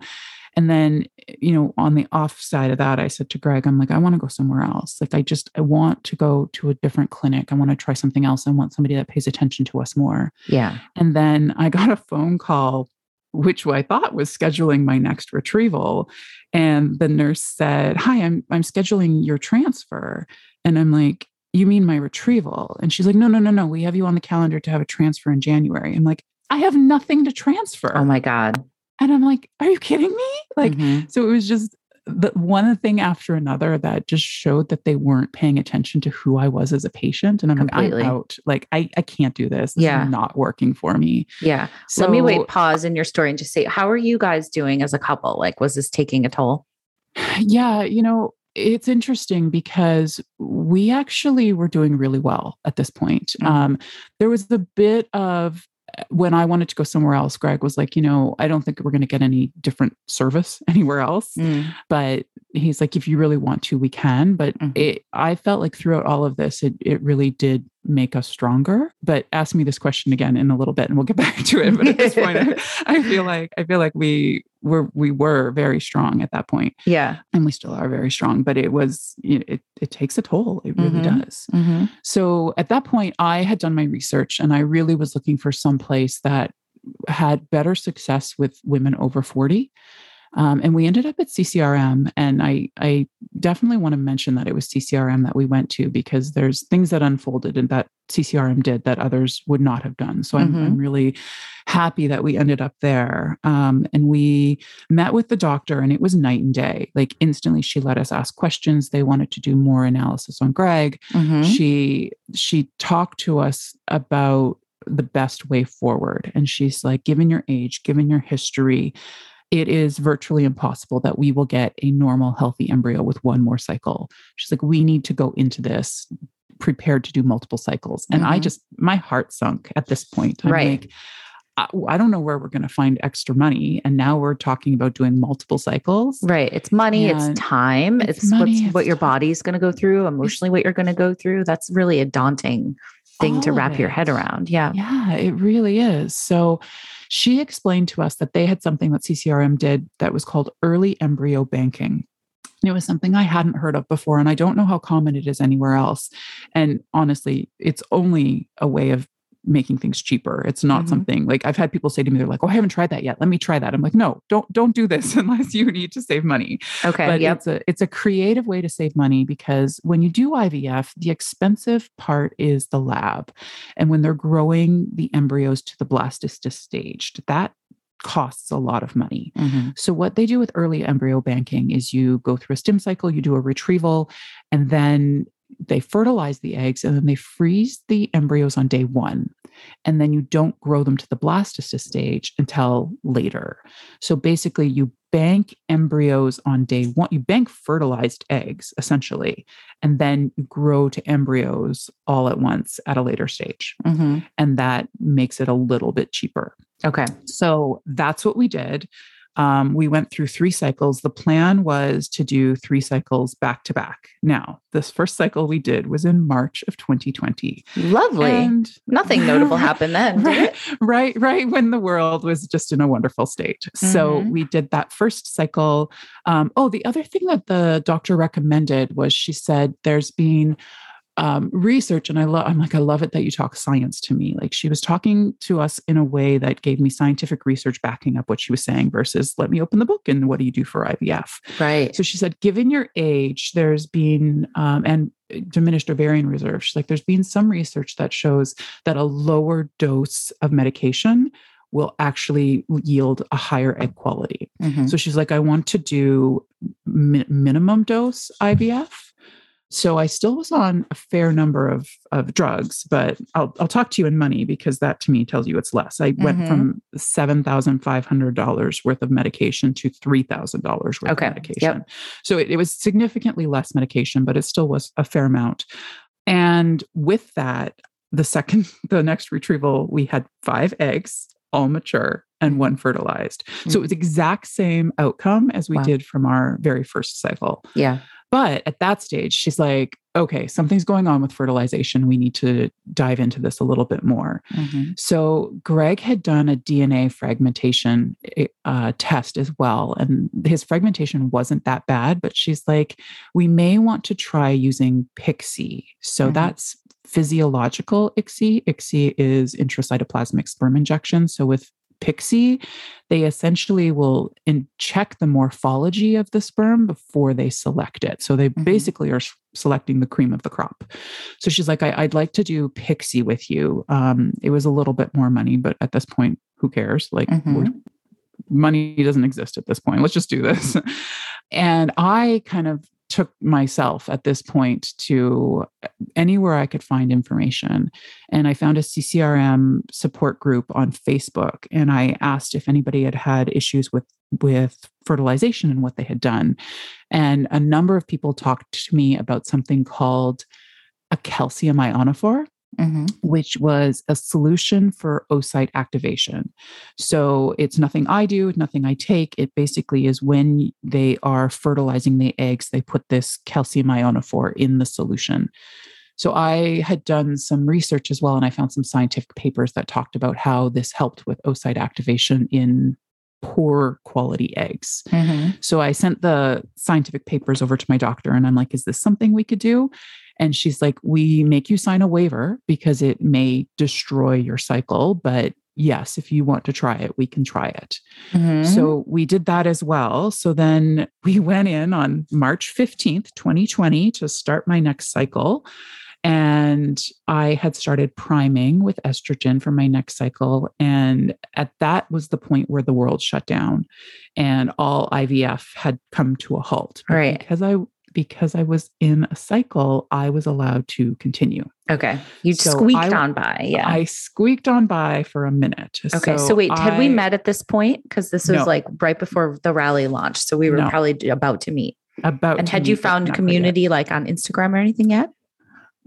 Speaker 4: And then, you know, on the off side of that, I said to Greg, I'm like, I want to go somewhere else. Like, I just, I want to go to a different clinic. I want to try something else. I want somebody that pays attention to us more.
Speaker 1: Yeah.
Speaker 4: And then I got a phone call, which I thought was scheduling my next retrieval. And the nurse said, Hi, I'm, I'm scheduling your transfer. And I'm like, You mean my retrieval? And she's like, No, no, no, no. We have you on the calendar to have a transfer in January. I'm like, I have nothing to transfer.
Speaker 1: Oh my God.
Speaker 4: And I'm like, are you kidding me? Like, mm-hmm. so it was just the one thing after another that just showed that they weren't paying attention to who I was as a patient. And I'm Completely. like, I'm out. Like, I, I can't do this. this yeah. not working for me.
Speaker 1: Yeah. So let me wait, pause in your story and just say, how are you guys doing as a couple? Like, was this taking a toll?
Speaker 4: Yeah. You know, it's interesting because we actually were doing really well at this point. Mm-hmm. Um, there was a bit of when I wanted to go somewhere else, Greg was like, you know, I don't think we're going to get any different service anywhere else. Mm. But he's like, if you really want to, we can. But mm-hmm. it, I felt like throughout all of this, it, it really did make us stronger. But ask me this question again in a little bit and we'll get back to it. But at this point, I, I feel like, I feel like we were, we were very strong at that point.
Speaker 1: Yeah.
Speaker 4: And we still are very strong, but it was, it, it takes a toll. It really mm-hmm. does. Mm-hmm. So at that point, I had done my research and I really was looking for some place that had better success with women over 40 um, and we ended up at CCRM. And I, I definitely want to mention that it was CCRM that we went to because there's things that unfolded and that CCRM did that others would not have done. So mm-hmm. I'm, I'm, really happy that we ended up there. Um, and we met with the doctor, and it was night and day. Like instantly, she let us ask questions. They wanted to do more analysis on Greg. Mm-hmm. She she talked to us about the best way forward. And she's like, given your age, given your history, it is virtually impossible that we will get a normal, healthy embryo with one more cycle. She's like, we need to go into this prepared to do multiple cycles. And mm-hmm. I just, my heart sunk at this point. I'm right. like, I, I don't know where we're going to find extra money. And now we're talking about doing multiple cycles.
Speaker 1: Right. It's money, it's time, it's, it's money, it's what your body's going to go through, emotionally, what you're going to go through. That's really a daunting thing to wrap your head oh, around. Yeah.
Speaker 4: Yeah, it really is. So, she explained to us that they had something that CCRM did that was called early embryo banking. It was something I hadn't heard of before, and I don't know how common it is anywhere else. And honestly, it's only a way of making things cheaper. It's not mm-hmm. something like I've had people say to me, they're like, "Oh, I haven't tried that yet. Let me try that." I'm like, "No, don't don't do this unless you need to save money."
Speaker 1: Okay,
Speaker 4: but
Speaker 1: yep.
Speaker 4: it's a it's a creative way to save money because when you do IVF, the expensive part is the lab, and when they're growing the embryos to the blastocyst stage, that costs a lot of money. Mm-hmm. So, what they do with early embryo banking is you go through a stim cycle, you do a retrieval, and then they fertilize the eggs and then they freeze the embryos on day one. And then you don't grow them to the blastocyst stage until later. So basically, you bank embryos on day one, you bank fertilized eggs essentially, and then you grow to embryos all at once at a later stage. Mm-hmm. And that makes it a little bit cheaper.
Speaker 1: Okay.
Speaker 4: So that's what we did. Um, we went through three cycles. The plan was to do three cycles back to back. Now, this first cycle we did was in March of 2020.
Speaker 1: Lovely. And Nothing notable happened then.
Speaker 4: Right, right, right. When the world was just in a wonderful state. Mm-hmm. So we did that first cycle. Um, oh, the other thing that the doctor recommended was she said there's been um, research and i love i'm like i love it that you talk science to me like she was talking to us in a way that gave me scientific research backing up what she was saying versus let me open the book and what do you do for ivf
Speaker 1: right
Speaker 4: so she said given your age there's been um, and diminished ovarian reserve she's like there's been some research that shows that a lower dose of medication will actually yield a higher egg quality. Mm-hmm. So she's like, I want to do mi- minimum dose IVF so I still was on a fair number of, of drugs, but I'll, I'll talk to you in money because that to me tells you it's less. I mm-hmm. went from $7,500 worth of medication to $3,000 worth okay. of medication. Yep. So it, it was significantly less medication, but it still was a fair amount. And with that, the second, the next retrieval, we had five eggs, all mature. And one fertilized. Mm-hmm. So it was exact same outcome as we wow. did from our very first cycle.
Speaker 1: Yeah.
Speaker 4: But at that stage, she's like, okay, something's going on with fertilization. We need to dive into this a little bit more. Mm-hmm. So, Greg had done a DNA fragmentation eh, uh, test as well. And his fragmentation wasn't that bad, but she's like, we may want to try using PICSI. So, mm-hmm. that's physiological ICSI. ICSI is intracytoplasmic sperm injection. So, with PICSI, they essentially will in check the morphology of the sperm before they select it. So they mm-hmm. basically are selecting the cream of the crop. So she's like, I, would like to do PICSI with you. Um, it was a little bit more money, but at this point, who cares? Like, mm-hmm. money doesn't exist at this point. Let's just do this. and I kind of took myself at this point to uh, anywhere I could find information. And I found a CCRM support group on Facebook. And I asked if anybody had had issues with, with fertilization and what they had done. And a number of people talked to me about something called a calcium ionophore mm-hmm. which was a solution for oocyte activation. So it's nothing I do, nothing I take. It basically is when they are fertilizing the eggs, they put this calcium ionophore in the solution. So I had done some research as well, and I found some scientific papers that talked about how this helped with oocyte activation in poor quality eggs. Mm-hmm. So I sent the scientific papers over to my doctor and I'm like, is this something we could do? And she's like, we make you sign a waiver because it may destroy your cycle, but yes, if you want to try it, we can try it. Mm-hmm. So we did that as well. So then we went in on March 15th, 2020 to start my next cycle. And I had started priming with estrogen for my next cycle. And at that was the point where the world shut down and all IVF had come to a halt.
Speaker 1: right.
Speaker 4: Because I because I was in a cycle, I was allowed to continue.
Speaker 1: Okay. You so squeaked I, on by. Yeah.
Speaker 4: I squeaked on by for a minute.
Speaker 1: Okay. So, so wait, I, had we met at this point? Because this was no. like right before the rally launched. So we were no. probably about to meet.
Speaker 4: About
Speaker 1: and had you found community like on Instagram or anything yet?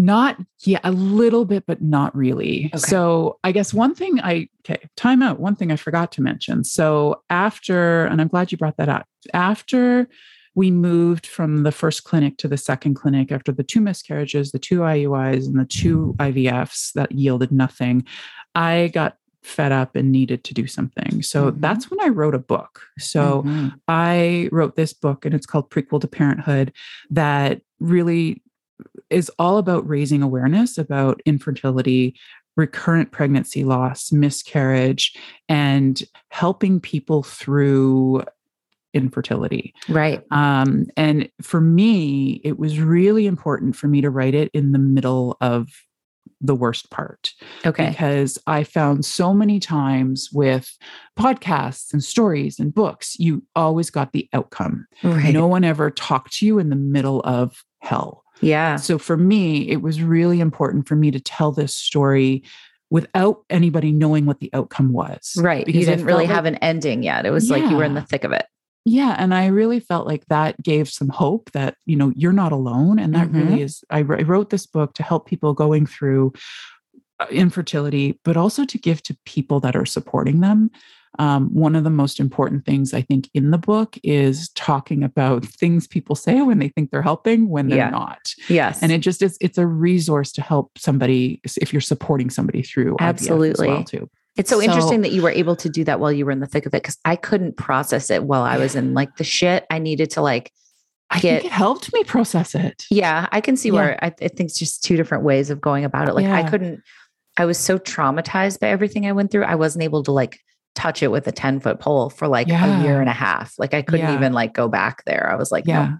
Speaker 4: Not yeah, a little bit, but not really. Okay. So I guess one thing I okay, time out. One thing I forgot to mention. So after, and I'm glad you brought that up. After we moved from the first clinic to the second clinic after the two miscarriages, the two IUIs, and the two IVFs that yielded nothing. I got fed up and needed to do something. So mm-hmm. that's when I wrote a book. So mm-hmm. I wrote this book, and it's called Prequel to Parenthood, that really is all about raising awareness about infertility, recurrent pregnancy loss, miscarriage, and helping people through infertility.
Speaker 1: Right.
Speaker 4: Um, and for me, it was really important for me to write it in the middle of the worst part.
Speaker 1: Okay.
Speaker 4: Because I found so many times with podcasts and stories and books, you always got the outcome. Right. No one ever talked to you in the middle of hell.
Speaker 1: Yeah.
Speaker 4: So for me, it was really important for me to tell this story without anybody knowing what the outcome was.
Speaker 1: Right. Because you didn't really like, have an ending yet. It was yeah. like you were in the thick of it.
Speaker 4: Yeah. And I really felt like that gave some hope that, you know, you're not alone. And that mm-hmm. really is, I, wrote this book to help people going through uh, infertility, but also to give to people that are supporting them. Um, one of the most important things I think in the book is talking about things people say when they think they're helping when they're yeah. not.
Speaker 1: Yes.
Speaker 4: And it just is, it's a resource to help somebody if you're supporting somebody through
Speaker 1: absolutely well too. It's so, so, interesting that you were able to do that while you were in the thick of it because I couldn't process it while I was in like the shit. I needed to like
Speaker 4: I get, think it helped me process it.
Speaker 1: Yeah, I can see yeah. where I, I, think it's just two different ways of going about it. Like yeah. I couldn't, I was so traumatized by everything I went through. I wasn't able to like touch it with a 10 foot pole for like yeah. a year and a half. Like I couldn't even like go back there. I was like, yeah.
Speaker 4: No.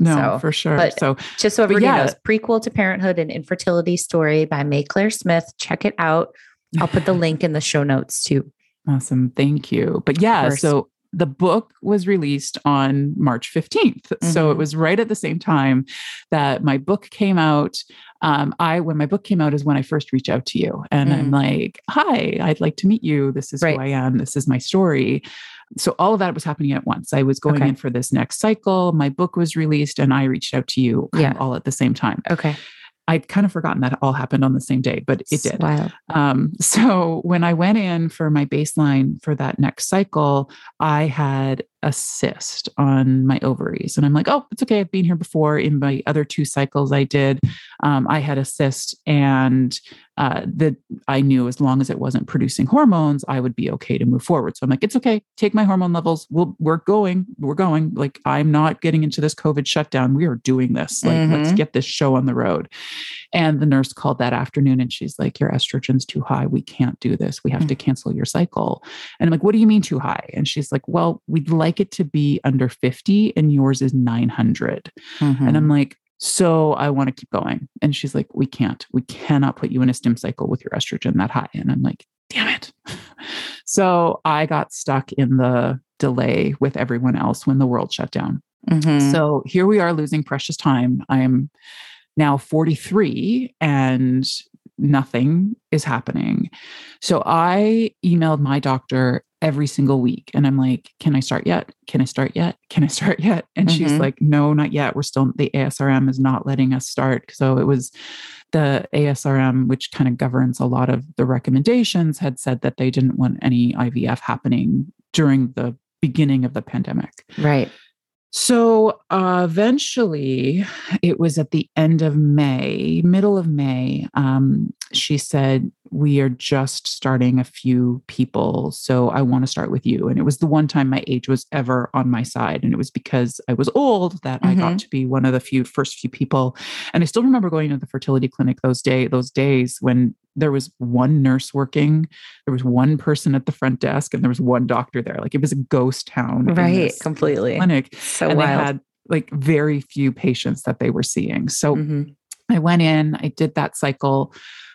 Speaker 4: No, so, for sure.
Speaker 1: But so just so everybody knows, prequel to parenthood and infertility story by Maiclaire Smith. Check it out. I'll put the link in the show notes too.
Speaker 4: Awesome. Thank you. But yeah, so the book was released on March 15th. Mm-hmm. So it mm-hmm. was right at the same time that my book came out. Um, I, when my book came out, is when I first reached out to you. And mm-hmm. I'm like, hi, I'd like to meet you. This is right. who I am. This is my story. So all of that was happening at once. I was going okay. in for this next cycle. My book was released, and I reached out to you
Speaker 1: yeah.
Speaker 4: all at the same time.
Speaker 1: Okay.
Speaker 4: I'd kind of forgotten that all happened on the same day, but it did. Um, so when I went in for my baseline for that next cycle, I had a cyst on my ovaries. And I'm like, oh, it's okay. I've been here before. In my other two cycles I did, um, I had a cyst, and uh, that I knew as long as it wasn't producing hormones, I would be okay to move forward. So I'm like, it's okay. Take my hormone levels. We'll, we're going. We're going. Like, I'm not getting into this COVID shutdown. We are doing this. Like, mm-hmm. let's get this show on the road. And the nurse called that afternoon and she's like, Your estrogen's too high. We can't do this. We have mm-hmm. to cancel your cycle. And I'm like, What do you mean too high? And she's like, Well, we'd like it to be under 50 and yours is 900. Mm-hmm. And I'm like, so I want to keep going. And she's like, we can't, we cannot put you in a stim cycle with your estrogen that high. And I'm like, damn it. So I got stuck in the delay with everyone else when the world shut down. Mm-hmm. So here we are losing precious time. I'm now 43 and nothing is happening. So I emailed my doctor every single week and I'm like, can I start yet? Can I start yet? Can I start yet? And mm-hmm. she's like, no, not yet. We're still, the ASRM is not letting us start. So it was the ASRM, which kind of governs a lot of the recommendations, had said that they didn't want any IVF happening during the beginning of the pandemic.
Speaker 1: Right.
Speaker 4: So uh, eventually, it was at the end of May, middle of May. Um, she said, We are just starting a few people. So I want to start with you. And it was the one time my age was ever on my side. And it was because I was old that mm-hmm. I got mm-hmm. to be one of the few first few people. And I still remember going to the fertility clinic those day, those days when there was one nurse working, there was one person at the front desk, and there was one doctor there. Like it was a ghost town.
Speaker 1: Right, completely.
Speaker 4: Clinic. So and wild. they had like very few patients that they were seeing. So mm-hmm. I went in, I did that cycle.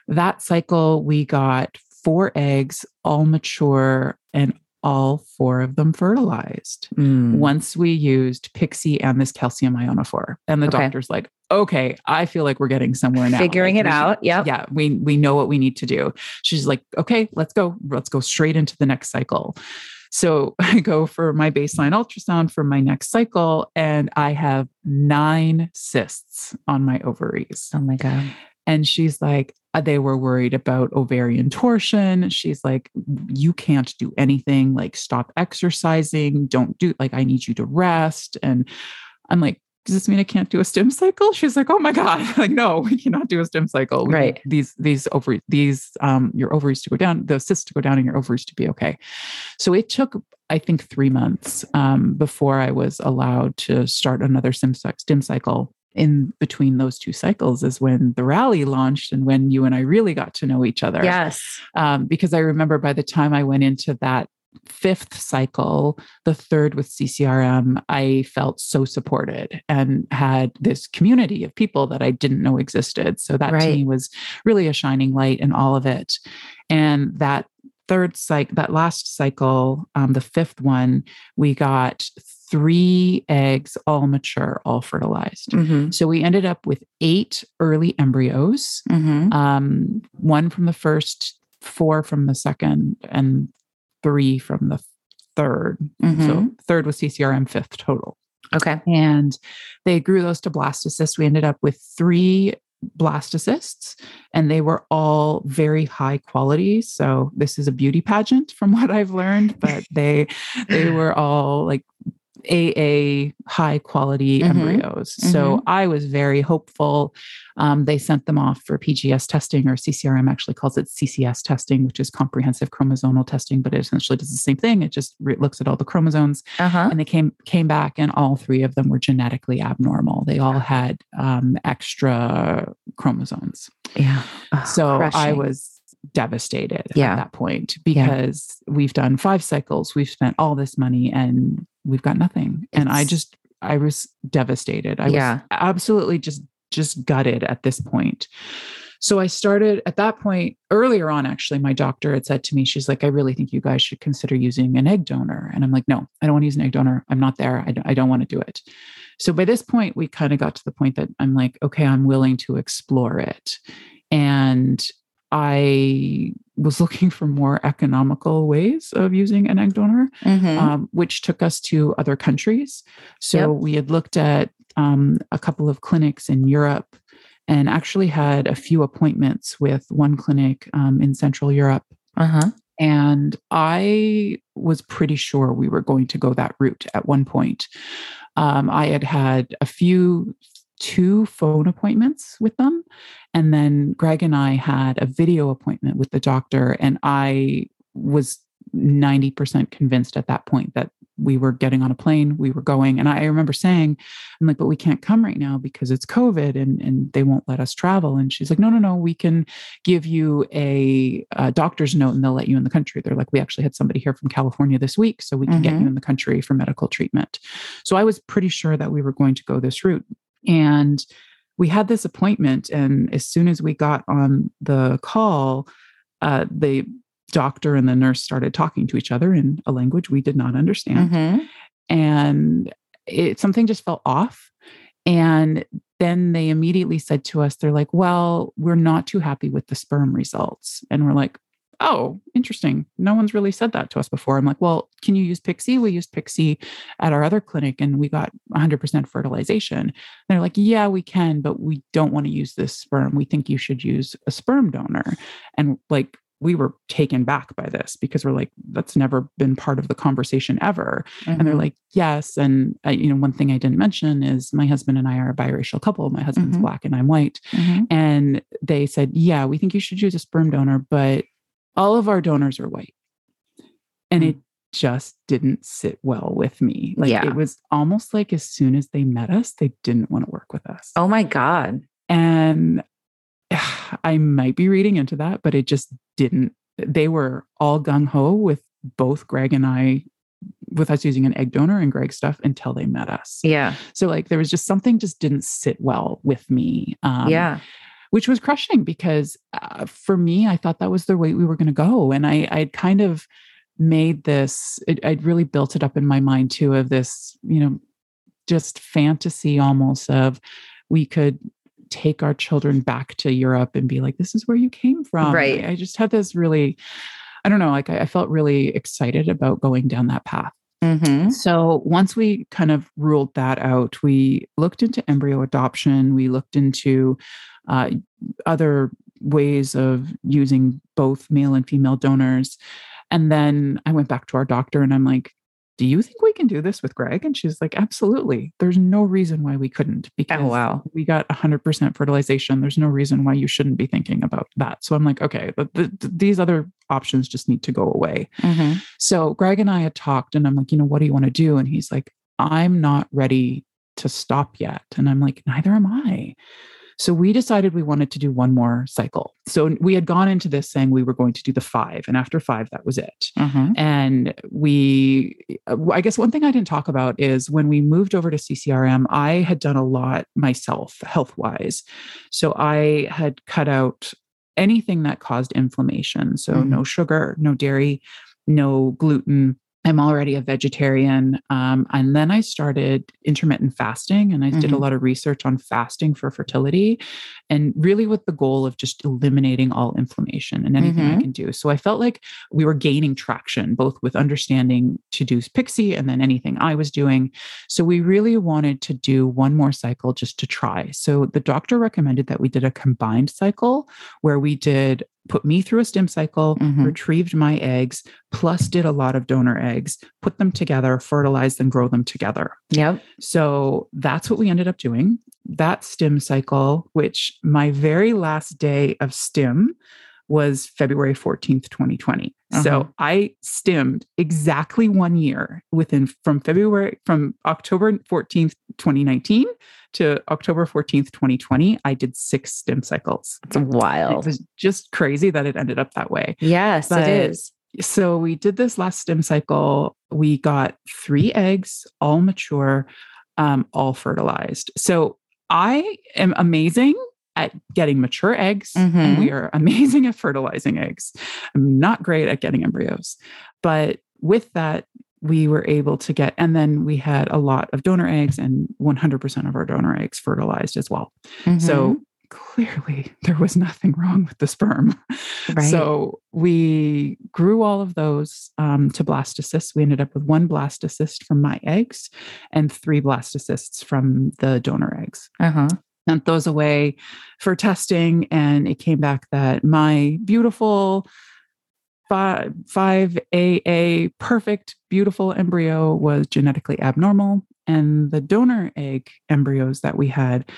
Speaker 4: That cycle, we got four eggs, all mature and all four of them fertilized mm. once we used PICSI and this calcium ionophore. And the okay. doctor's like, okay, I feel like we're getting somewhere now.
Speaker 1: Figuring
Speaker 4: like,
Speaker 1: it out. Yeah.
Speaker 4: Yeah. We we know what we need to do. She's like, okay, let's go. Let's go straight into the next cycle. So I go for my baseline ultrasound for my next cycle, and I have nine cysts on my ovaries.
Speaker 1: Oh my God.
Speaker 4: And she's like, uh, they were worried about ovarian torsion. She's like, you can't do anything, like, stop exercising, don't do, like, I need you to rest. And I'm like, does this mean I can't do a stim cycle? She's like, oh my God, like, no, we cannot do a stim cycle.
Speaker 1: We right.
Speaker 4: These, these ovaries, these, um, your ovaries to go down, the cysts to go down and your ovaries to be okay. So it took, I think, three months um, before I was allowed to start another stim, stim cycle in between those two cycles is when the rally launched and when you and I really got to know each other.
Speaker 1: Yes.
Speaker 4: Um, because I remember by the time I went into that fifth cycle, the third with CCRM, I felt so supported and had this community of people that I didn't know existed. So that right. to me was really a shining light in all of it. And that third cycle, that last cycle, um, the fifth one, we got three eggs, all mature, all fertilized. Mm-hmm. So we ended up with eight early embryos, mm-hmm. um, one from the first, four from the second, and three from the 3rd mm-hmm. So third was CCRM, fifth total.
Speaker 1: Okay.
Speaker 4: And they grew those to blastocysts. We ended up with three blastocysts and they were all very high quality so this is a beauty pageant from what i've learned but they they were all like AA high quality mm-hmm. embryos. Mm-hmm. So I was very hopeful. Um, they sent them off for PGS testing, or CCRM actually calls it CCS testing, which is comprehensive chromosomal testing, but it essentially does the same thing. It just re- looks at all the chromosomes, uh-huh. and they came came back, and all three of them were genetically abnormal. They all had um, extra chromosomes.
Speaker 1: Yeah.
Speaker 4: Oh, so crushing. I was devastated yeah. at that point because yeah. we've done five cycles, we've spent all this money, and we've got nothing. It's, and I just, I was devastated. I yeah. was absolutely just, just gutted at this point. So I started at that point earlier on, actually, my doctor had said to me, she's like, I really think you guys should consider using an egg donor. And I'm like, no, I don't want to use an egg donor. I'm not there. I don't, I don't want to do it. So by this point, we kind of got to the point that I'm like, okay, I'm willing to explore it. And I was looking for more economical ways of using an egg donor, mm-hmm. um, which took us to other countries. So yep. we had looked at um, a couple of clinics in Europe and actually had a few appointments with one clinic um, in Central Europe. Uh-huh. And I was pretty sure we were going to go that route at one point. Um, I had had a few, two phone appointments with them. And then Greg and I had a video appointment with the doctor. And I was 90% convinced at that point that we were getting on a plane, we were going. And I remember saying, I'm like, but we can't come right now because it's COVID and, and they won't let us travel. And she's like, no, no, no, we can give you a, a doctor's note and they'll let you in the country. They're like, we actually had somebody here from California this week, so we can mm-hmm. get you mm-hmm. in the country for medical treatment. So I was pretty sure that we were going to go this route. And we had this appointment. And as soon as we got on the call, uh, they doctor and the nurse started talking to each other in a language we did not understand. Mm-hmm. And it something just felt off. And then they immediately said to us, they're like, well, we're not too happy with the sperm results. And we're like, oh, interesting. No one's really said that to us before. I'm like, well, can you use PICSI? We used PICSI at our other clinic and we got 100% fertilization. And they're like, yeah, we can, but we don't want to use this sperm. We think you should use a sperm donor. And like, we were taken back by this because we're like that's never been part of the conversation ever mm-hmm. and they're mm-hmm. like yes and I, you know one thing i didn't mention is my husband and i are a biracial couple my husband's mm-hmm. black and i'm white mm-hmm. and they said yeah we think you should use a sperm donor but all of our donors are white and mm. it just didn't sit well with me like yeah. it was almost like as soon as they met us they didn't want to work with us
Speaker 1: oh my god
Speaker 4: and I might be reading into that, but it just didn't. They were all gung ho with both Greg and I, with us using an egg donor and Greg stuff until they met us.
Speaker 1: Yeah.
Speaker 4: So, like, there was just something just didn't sit well with me.
Speaker 1: Um, yeah.
Speaker 4: Which was crushing because uh, for me, I thought that was the way we were going to go. And I, I'd kind of made this, it, I'd really built it up in my mind too of this, you know, just fantasy almost of we could take our children back to Europe and be like, this is where you came from.
Speaker 1: Right.
Speaker 4: I, I just had this really, I don't know, like I, I, felt really excited about going down that path. Mm-hmm. So once we kind of ruled that out, we looked into embryo adoption. We looked into uh, other ways of using both male and female donors. And then I went back to our doctor and I'm like, do you think we can do this with Greg? And she's like, absolutely. There's no reason why we couldn't
Speaker 1: oh,
Speaker 4: because
Speaker 1: oh, wow.
Speaker 4: we got 100% fertilization. There's no reason why you shouldn't be thinking about that. So I'm like, okay, but the, the, these other options just need to go away. Mm-hmm. So Greg and I had talked and I'm like, you know, what do you want to do? And he's like, I'm not ready to stop yet. And I'm like, neither am I. So we decided we wanted to do one more cycle. So we had gone into this saying we were going to do the five, and after five, that was it. Mm-hmm. And we, I guess one thing I didn't talk about is when we moved over to CCRM, I had done a lot myself health wise. So I had cut out anything that caused inflammation. So mm-hmm. no sugar, no dairy, no gluten, I'm already a vegetarian. Um, and then I started intermittent fasting and I mm-hmm. did a mm-hmm. lot of research on fasting for fertility and really with the goal of just eliminating all inflammation and anything mm-hmm. I can do. So I felt like we were gaining traction, both with understanding to do PICSI and then anything I was doing. So we really wanted to do one more cycle just to try. So the doctor recommended that we did a combined cycle where we did put me through a stim cycle, mm-hmm. retrieved my eggs, plus did a lot of donor eggs, put them together, fertilized and grow them together.
Speaker 1: Yep.
Speaker 4: So that's what we ended up doing. That stim cycle, which my very last day of stim was February 14th, 2020. Uh-huh. So I stimmed exactly one year within from February, from October 14th, 2019 to October 14th, 2020. I did six stim cycles.
Speaker 1: It's wild.
Speaker 4: It was just crazy that it ended up that way.
Speaker 1: Yes, but, it is.
Speaker 4: So we did this last stim cycle. We got three eggs, all mature, um, all fertilized. So I am amazing at getting mature eggs mm-hmm. and we are amazing at fertilizing eggs. I'm not great at getting embryos. But with that, we were able to get, and then we had a lot of donor eggs and 100% of our donor eggs fertilized as well. Mm-hmm. So clearly there was nothing wrong with the sperm. Right. So we grew all of those um, to blastocysts. We ended up with one blastocyst from my eggs and three blastocysts from the donor eggs.
Speaker 1: Uh-huh.
Speaker 4: Sent those away for testing and it came back that my beautiful five, 5AA perfect beautiful embryo was genetically abnormal and the donor egg embryos that we had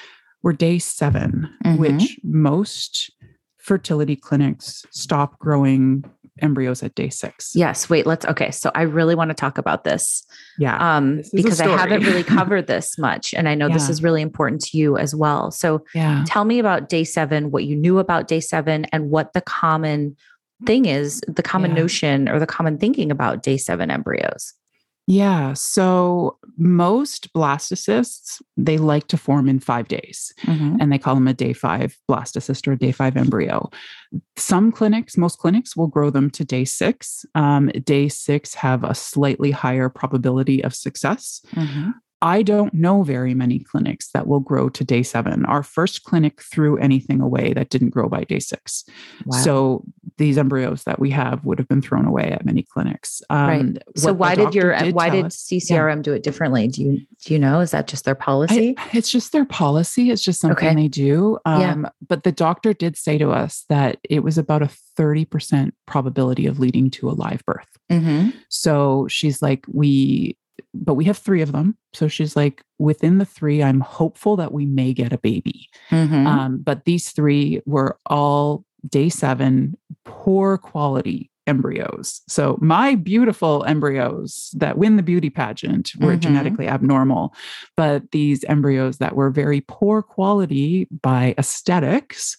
Speaker 4: were day 7 mm-hmm. which most fertility clinics stop growing embryos at day six.
Speaker 1: Yes. Wait, let's okay. So I really want to talk about this.
Speaker 4: Yeah.
Speaker 1: Um, because I haven't really covered this much. And I know yeah. this is really important to you as well. So yeah. tell me about day seven, what you knew about day seven, and what the common thing is, the common yeah. notion or the common thinking about day seven embryos.
Speaker 4: Yeah. So most blastocysts, they like to form in five days, mm-hmm. and they call them a day five blastocyst or a day five embryo. Some clinics, most clinics will grow them to day six. Um, day six have a slightly higher probability of success. Mm-hmm. I don't know very many clinics that will grow to day seven. Our first clinic threw anything away that didn't grow by day six. Wow. So these embryos that we have would have been thrown away at many clinics.
Speaker 1: Um, right. So why did your did why did CCRM yeah. do it differently? Do you do you know? Is that just their policy?
Speaker 4: I, it's just their policy. It's just something okay. they do. Um, yeah. But the doctor did say to us that it was about a 30% probability of leading to a live birth. Mm-hmm. So she's like, we but we have three of them. So she's like, within the three, I'm hopeful that we may get a baby. Mm-hmm. Um, but these three were all day seven, poor quality embryos. So my beautiful embryos that win the beauty pageant were mm-hmm. genetically abnormal, but these embryos that were very poor quality by aesthetics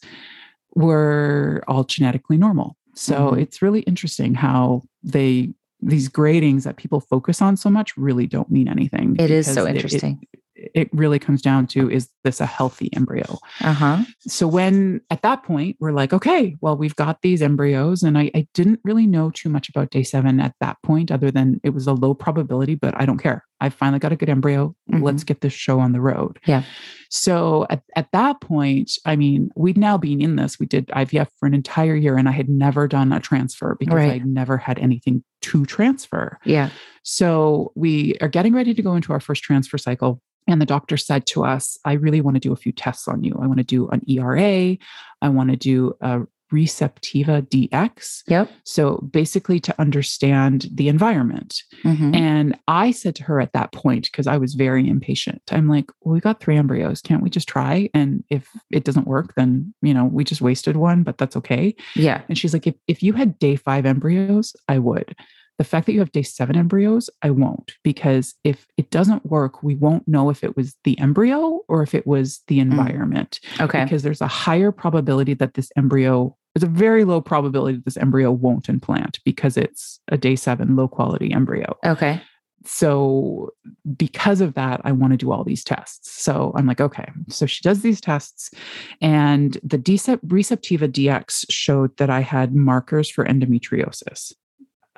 Speaker 4: were all genetically normal. So mm-hmm. it's really interesting how they these gradings that people focus on so much really don't mean anything.
Speaker 1: It is so interesting.
Speaker 4: It, it, it, really comes down to is this a healthy embryo? Uh-huh. So when at that point we're like, okay, well, we've got these embryos, and I, I didn't really know too much about day seven at that point, other than it was a low probability, but I don't care. I finally got a good embryo. Mm-hmm. Let's get this show on the road.
Speaker 1: Yeah.
Speaker 4: So at, at that point, I mean, we'd now been in this. We did IVF for an entire year and I had never done a transfer because right. I'd never had anything to transfer.
Speaker 1: Yeah.
Speaker 4: So we are getting ready to go into our first transfer cycle. And the doctor said to us, I really want to do a few tests on you. I want to do an ERA. I want to do a Receptiva DX.
Speaker 1: Yep.
Speaker 4: So basically to understand the environment. Mm-hmm. And I said to her at that point, because I was very impatient, I'm like, well, we got three embryos. Can't we just try? And if it doesn't work, then, you know, we just wasted one, but that's okay.
Speaker 1: Yeah.
Speaker 4: And she's like, if, if you had day five embryos, I would. The fact that you have day seven embryos, I won't, because if it doesn't work, we won't know if it was the embryo or if it was the mm. environment.
Speaker 1: Mm. Okay.
Speaker 4: Because there's a higher probability that this embryo, there's a very low probability that this embryo won't implant because it's a day seven low quality embryo.
Speaker 1: Okay.
Speaker 4: So, because of that, I want to do all these tests. So, I'm like, okay. So, she does these tests, and the Receptiva DX showed that I had markers for endometriosis.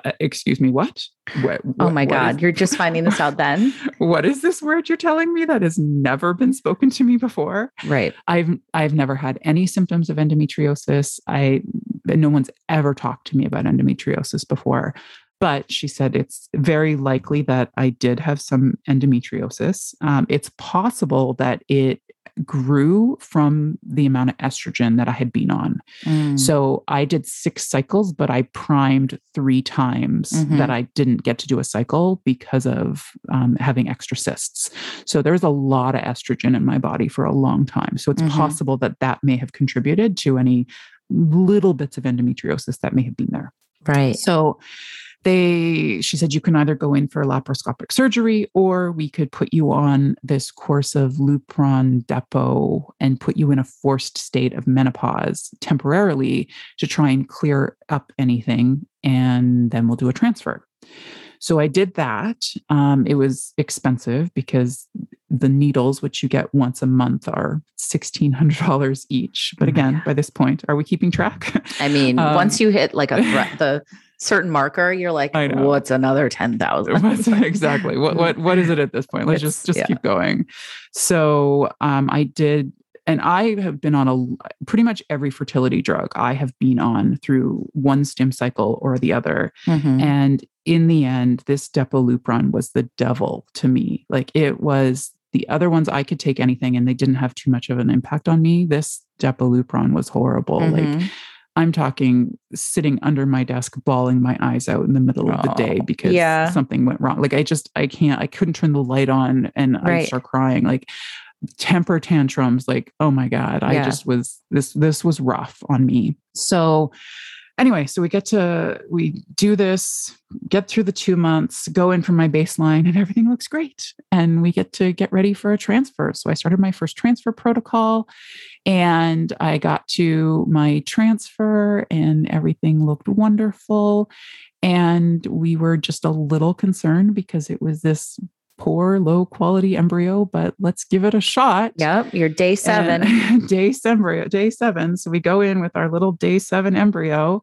Speaker 4: Uh, excuse me, what? what,
Speaker 1: what oh my God, is, you're just finding this out then?
Speaker 4: what is this word you're telling me that has never been spoken to me before?
Speaker 1: Right.
Speaker 4: I've I've never had any symptoms of endometriosis. I no one's ever talked to me about endometriosis before. But she said it's very likely that I did have some endometriosis. Um, it's possible that it grew from the amount of estrogen that I had been on. Mm. So I did six cycles, but I primed three times mm-hmm. that I didn't get to do a cycle because of um, having extra cysts. So there was a lot of estrogen in my body for a long time. So it's mm-hmm. possible that that may have contributed to any little bits of endometriosis that may have been there.
Speaker 1: Right.
Speaker 4: So they she said you can either go in for laparoscopic surgery or we could put you on this course of lupron depot and put you in a forced state of menopause temporarily to try and clear up anything and then we'll do a transfer. So i did that. Um, it was expensive because the needles which you get once a month are $1600 each. But again by this point are we keeping track?
Speaker 1: I mean um, once you hit like a the certain marker, you're like, what's another 10,000?
Speaker 4: exactly. What, what, what is it at this point? Let's it's, just, just yeah. keep going. So um, I did, and I have been on a pretty much every fertility drug I have been on through one stim cycle or the other. Mm-hmm. And in the end, this Depo-Lupron was the devil to me. Like it was The other ones I could take anything and they didn't have too much of an impact on me. This Depo-Lupron was horrible. Mm-hmm. Like I'm talking sitting under my desk, bawling my eyes out in the middle oh, of the day oh, because yeah. something went wrong. Like I just, I can't, I couldn't turn the light on and right. I start crying. Like temper tantrums, like, oh my God, yeah. I just was, this, this was rough on me. So anyway, so we get to we do this, get through the two months, go in from my baseline, and everything looks great. And we get to get ready for a transfer. So I started my first transfer protocol and I got to my transfer, and everything looked wonderful. And we were just a little concerned because it was this poor, low quality embryo, but let's give it a shot.
Speaker 1: Yep, your day seven.
Speaker 4: day embryo, day seven. So we go in with our little day seven embryo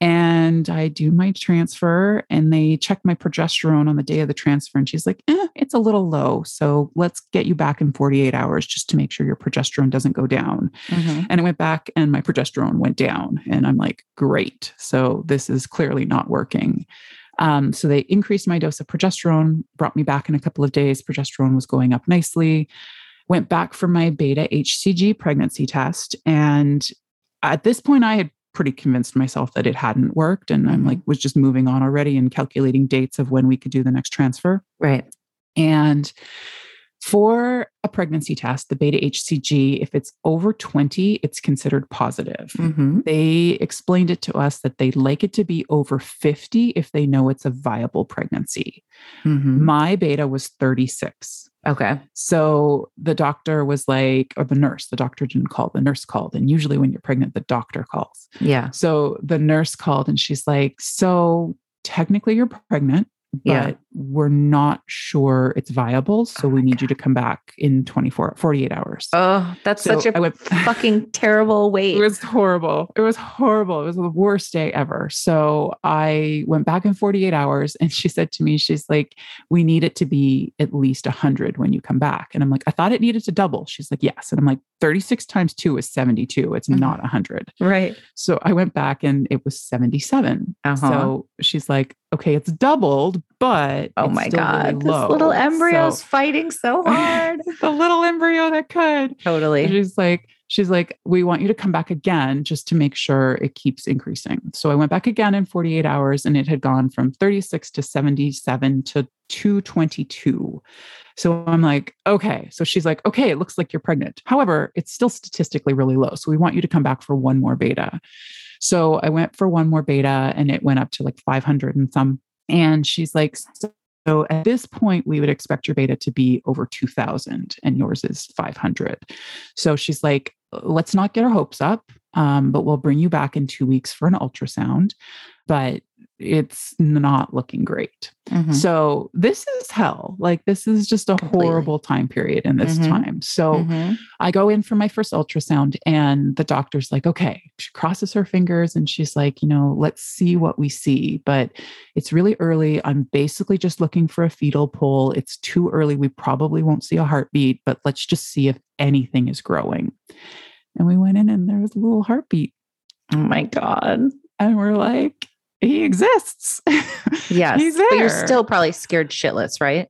Speaker 4: and I do my transfer and they check my progesterone on the day of the transfer. And she's like, eh, it's a little low. So let's get you back in 48 hours just to make sure your progesterone doesn't go down. Mm-hmm. And I went back and my progesterone went down. And I'm like, great. So this is clearly not working. Um, so they increased my dose of progesterone, brought me back in a couple of days. Progesterone was going up nicely. Went back for my beta HCG pregnancy test. And at this point, I had pretty convinced myself that it hadn't worked. And I'm like, was just moving on already and calculating dates of when we could do the next transfer.
Speaker 1: Right.
Speaker 4: And for a pregnancy test, the beta HCG, if it's over 20, it's considered positive. Mm-hmm. They explained it to us that they'd like it to be over 50 if they know it's a viable pregnancy. Mm-hmm. My beta was 36.
Speaker 1: Okay.
Speaker 4: So the doctor was like, or the nurse, the doctor didn't call, the nurse called. And usually when you're pregnant, the doctor calls.
Speaker 1: Yeah.
Speaker 4: So the nurse called and she's like, So technically you're pregnant but yeah. we're not sure it's viable. So oh we need God. you to come back in 24, 48 hours.
Speaker 1: Oh, that's so such a went, fucking terrible wait.
Speaker 4: It was horrible. It was horrible. It was the worst day ever. So I went back in 48 hours and she said to me, she's like, we need it to be at least 100 when you come back. And I'm like, I thought it needed to double. She's like, yes. And I'm like, 36 times two is 72. It's mm-hmm. not 100.
Speaker 1: Right.
Speaker 4: So I went back and it was 77. Uh-huh. So she's like, okay, it's doubled, but
Speaker 1: oh my god, really this little embryo's so, fighting so hard.
Speaker 4: the little embryo that could
Speaker 1: totally.
Speaker 4: she's like, she's like, we want you to come back again just to make sure it keeps increasing. So I went back again in 48 hours, and it had gone from 36 to 77 to 222. So I'm like, okay. So she's like, okay, it looks like you're pregnant. However, it's still statistically really low. So we want you to come back for one more beta. So I went for one more beta and it went up to like 500 and some. And she's like, so at this point, we would expect your beta to be over 2000 and yours is 500. So she's like, let's not get our hopes up, um, but we'll bring you back in two weeks for an ultrasound. But it's not looking great. Mm-hmm. So this is hell. Like this is just a Completely. horrible time period in this mm-hmm. time. So mm-hmm. I go in for my first ultrasound and the doctor's like, okay, she crosses her fingers and she's like, you know, let's see what we see, but it's really early. I'm basically just looking for a fetal pole. It's too early. We probably won't see a heartbeat, but let's just see if anything is growing. And we went in and there was a little heartbeat.
Speaker 1: Oh my God.
Speaker 4: And we're like, he exists.
Speaker 1: Yes. He's there. But you're still probably scared shitless, right?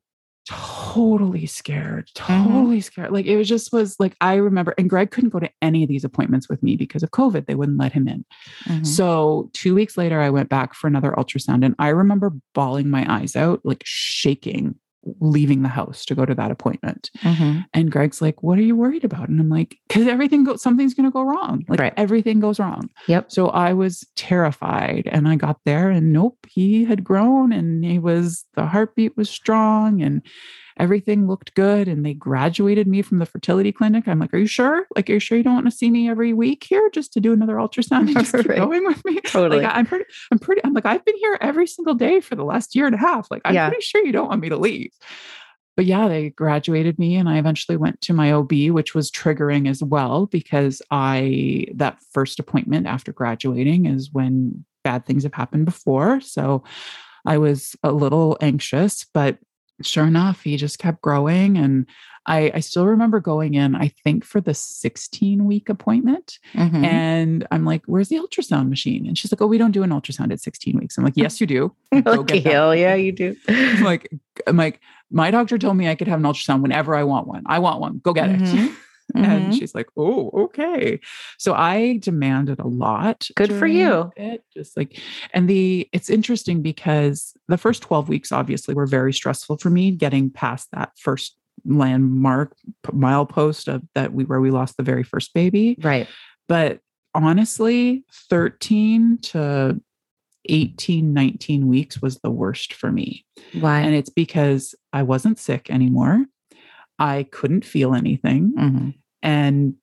Speaker 4: Totally scared. Mm-hmm. Totally mm-hmm. scared. Like it was just was like I remember, and Greg couldn't go to any of these appointments with me because of COVID. They wouldn't let him in. Mm-hmm. So two weeks later, I went back for another ultrasound, and I remember bawling my eyes out, like shaking leaving the house to go to that appointment. Mm-hmm. And Greg's like, What are you worried about? And I'm like, Because everything goes, something's going to go wrong. Like right. everything goes wrong.
Speaker 1: Yep.
Speaker 4: So I was terrified. And I got there and nope, he had grown and he was, the heartbeat was strong. And everything looked good and they graduated me from the fertility clinic. I'm like, are you sure? Like, are you sure you don't want to see me every week here just to do another ultrasound and just keep right. going with me?
Speaker 1: Totally.
Speaker 4: Like, I'm pretty, I'm pretty, I'm like, I've been here every single day for the last year and a half. Like, I'm yeah. pretty sure you don't want me to leave. But yeah, they graduated me and I eventually went to my OB, which was triggering as well because I, that first appointment after graduating is when bad things have happened before. So I was a little anxious, but sure enough, he just kept growing. And I, I still remember going in, I think for the 16 week appointment. Mm-hmm. And I'm like, where's the ultrasound machine? And she's like, oh, we don't do an ultrasound at 16 weeks. I'm like, yes, you do.
Speaker 1: like, hell yeah, you do.
Speaker 4: I'm like, I'm like, my doctor told me I could have an ultrasound whenever I want one. I want one. Go get mm-hmm. it. Mm-hmm. And she's like, oh, okay. So I demanded a lot.
Speaker 1: Good for you.
Speaker 4: It. Just like, and the, it's interesting because the first 12 weeks obviously were very stressful for me getting past that first landmark milepost of that we, where we lost the very first baby.
Speaker 1: Right.
Speaker 4: But honestly, 13 to 18, 19 weeks was the worst for me.
Speaker 1: Why?
Speaker 4: And it's because I wasn't sick anymore. I couldn't feel anything. Mm-hmm. And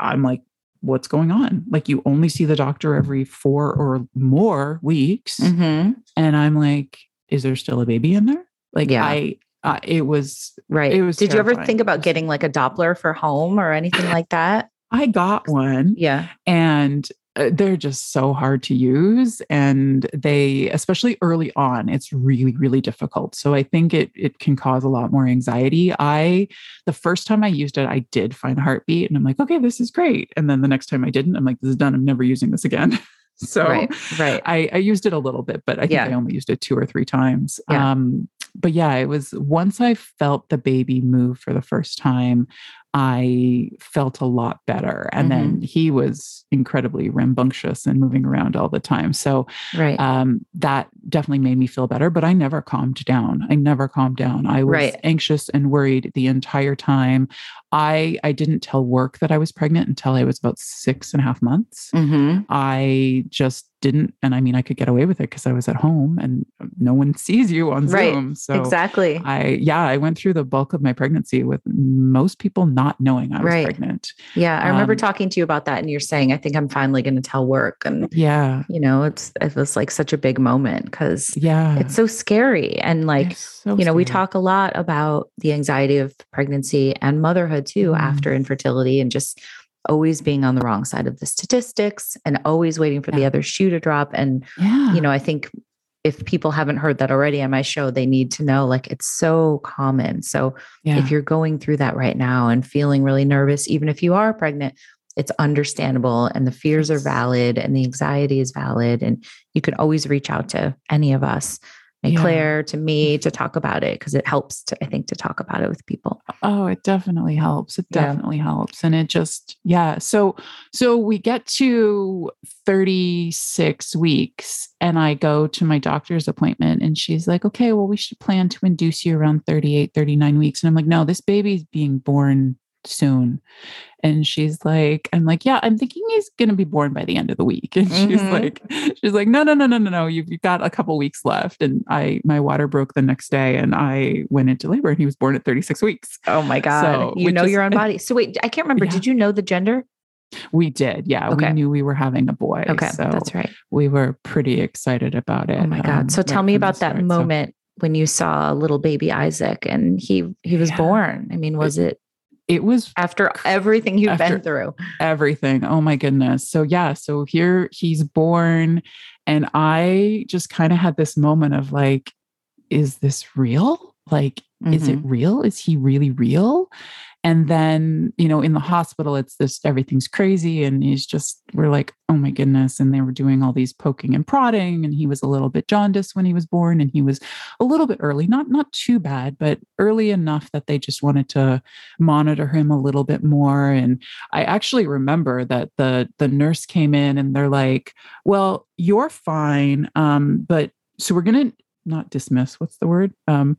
Speaker 4: I'm like, what's going on? Like, you only see the doctor every four or more weeks. Mm-hmm. And I'm like, is there still a baby in there? Like, yeah. I, uh, it was
Speaker 1: right.
Speaker 4: It was.
Speaker 1: Did terrifying. you ever think about getting like a Doppler for home or anything like that?
Speaker 4: I got one.
Speaker 1: Yeah.
Speaker 4: And they're just so hard to use and they especially early on it's really really difficult so i think it it can cause a lot more anxiety i the first time i used it i did find a heartbeat and i'm like okay this is great and then the next time i didn't i'm like this is done i'm never using this again so
Speaker 1: right, right.
Speaker 4: I, I used it a little bit but i think yeah. i only used it two or three times yeah. um but yeah it was once i felt the baby move for the first time I felt a lot better. And mm-hmm. then he was incredibly rambunctious and moving around all the time. So
Speaker 1: right.
Speaker 4: um, that definitely made me feel better, but I never calmed down. I never calmed down. I was right. anxious and worried the entire time. I I didn't tell work that I was pregnant until I was about six and a half months. Mm-hmm. I just didn't, and I mean, I could get away with it because I was at home and no one sees you on right. Zoom. So
Speaker 1: exactly,
Speaker 4: I yeah, I went through the bulk of my pregnancy with most people not knowing I was right. pregnant.
Speaker 1: Yeah, I remember um, talking to you about that, and you're saying, I think I'm finally going to tell work, and
Speaker 4: yeah,
Speaker 1: you know, it's it was like such a big moment because
Speaker 4: yeah,
Speaker 1: it's so scary, and like so you know, scary. we talk a lot about the anxiety of pregnancy and motherhood too mm. after infertility, and just always being on the wrong side of the statistics and always waiting for yeah. the other shoe to drop. And, yeah. you know, I think if people haven't heard that already on my show, they need to know like it's so common. So yeah. if you're going through that right now and feeling really nervous, even if you are pregnant, it's understandable and the fears are valid and the anxiety is valid. And you can always reach out to any of us and yeah. Claire to me to talk about it because it helps to I think to talk about it with people.
Speaker 4: Oh, it definitely helps. It definitely yeah. helps. And it just yeah. So so we get to 36 weeks and I go to my doctor's appointment and she's like, "Okay, well we should plan to induce you around 38 39 weeks." And I'm like, "No, this baby's being born soon. And she's like, I'm like, yeah, I'm thinking he's going to be born by the end of the week. And mm-hmm. she's like, she's like, no, no, no, no, no, no. You've, you've got a couple weeks left. And I, my water broke the next day and I went into labor and he was born at 36 weeks.
Speaker 1: Oh my God. So, you know is, your own body. So wait, I can't remember. Yeah. Did you know the gender?
Speaker 4: We did. Yeah. Okay. We knew we were having a boy.
Speaker 1: Okay. So that's right.
Speaker 4: We were pretty excited about it.
Speaker 1: Oh my God. Um, so tell me about that moment. So. When you saw little baby Isaac and he he was yeah. born. I mean, was it
Speaker 4: it was
Speaker 1: after everything you've been through.
Speaker 4: Everything. Oh my goodness. So yeah, so here he's born and I just kind of had this moment of like is this real? Like mm-hmm. is it mm-hmm. real? Is he really real? And then you know in the hospital it's just everything's crazy and he's just we're like oh my goodness and they were doing all these poking and prodding and he was a little bit jaundiced when he was born and he was a little bit early not not too bad but early enough that they just wanted to monitor him a little bit more and i actually remember that the the nurse came in and they're like well you're fine um but so we're going to not dismiss what's the word? Um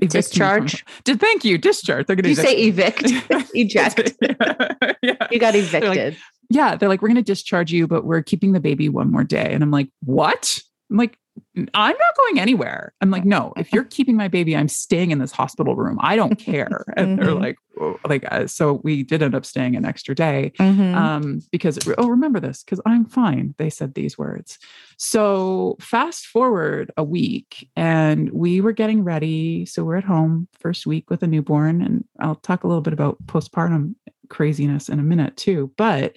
Speaker 1: discharge.
Speaker 4: Did thank you discharge.
Speaker 1: They're going to you say evict, eject. yeah. You got evicted.
Speaker 4: They're like, yeah, they're like, we're going to discharge you, but we're keeping the baby one more day. And I'm like, what? I'm like, I'm not going anywhere. I'm like, no, if you're keeping my baby, I'm staying in this hospital room. I don't care. And mm-hmm. they're like, oh, like, uh, so we did end up staying an extra day mm-hmm. um, because, oh, remember this, because I'm fine. They said these words. So fast forward a week and we were getting ready. So we're at home first week with a newborn. And I'll talk a little bit about postpartum craziness in a minute too. But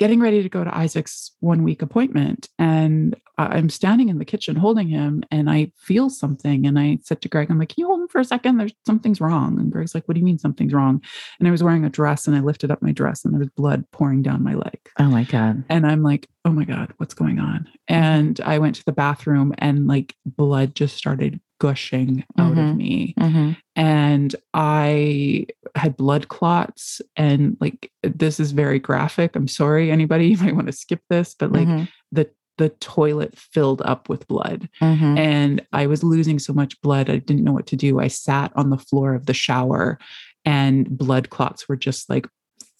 Speaker 4: getting ready to go to Isaac's one week appointment. And I'm standing in the kitchen holding him and I feel something. And I said to Greg, I'm like, can you hold him for a second? There's something's wrong. And Greg's like, what do you mean something's wrong? And I was wearing a dress and I lifted up my dress and there was blood pouring down my leg.
Speaker 1: Oh my God.
Speaker 4: And I'm like, oh my God, what's going on? And I went to the bathroom and like blood just started gushing out mm-hmm. of me. Mm-hmm. And I had blood clots. And like, this is very graphic. I'm sorry, anybody, you might want to skip this, but like mm-hmm. the the toilet filled up with blood mm-hmm. and I was losing so much blood. I didn't know what to do. I sat on the floor of the shower and blood clots were just like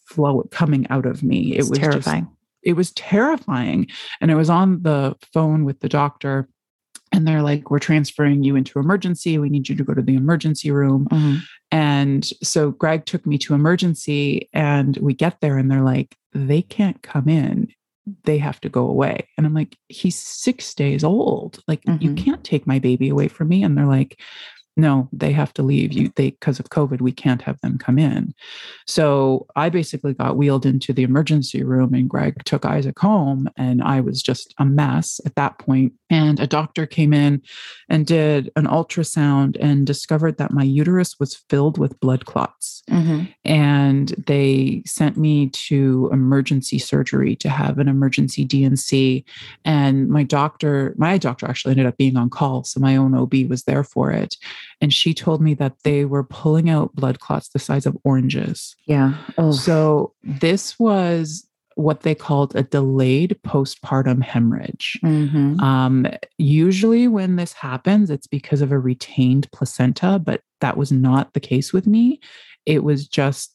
Speaker 4: flow coming out of me.
Speaker 1: It's it was terrifying. Just,
Speaker 4: it was terrifying. And I was on the phone with the doctor and they're like we're transferring you into emergency we need you to go to the emergency room mm-hmm. and so greg took me to emergency and we get there and they're like they can't come in they have to go away and i'm like he's six days old like mm-hmm. you can't take my baby away from me and they're like no, they have to leave. You they because of COVID, we can't have them come in. So I basically got wheeled into the emergency room and Greg took Isaac home and I was just a mess at that point. And a doctor came in and did an ultrasound and discovered that my uterus was filled with blood clots. Mm-hmm. And they sent me to emergency surgery to have an emergency D&C. And my doctor, my doctor actually ended up being on call. So my own OB was there for it. And she told me that they were pulling out blood clots the size of oranges.
Speaker 1: Yeah.
Speaker 4: Oh. So this was what they called a delayed postpartum hemorrhage. Mm-hmm. Um, usually, when this happens, it's because of a retained placenta, but that was not the case with me. It was just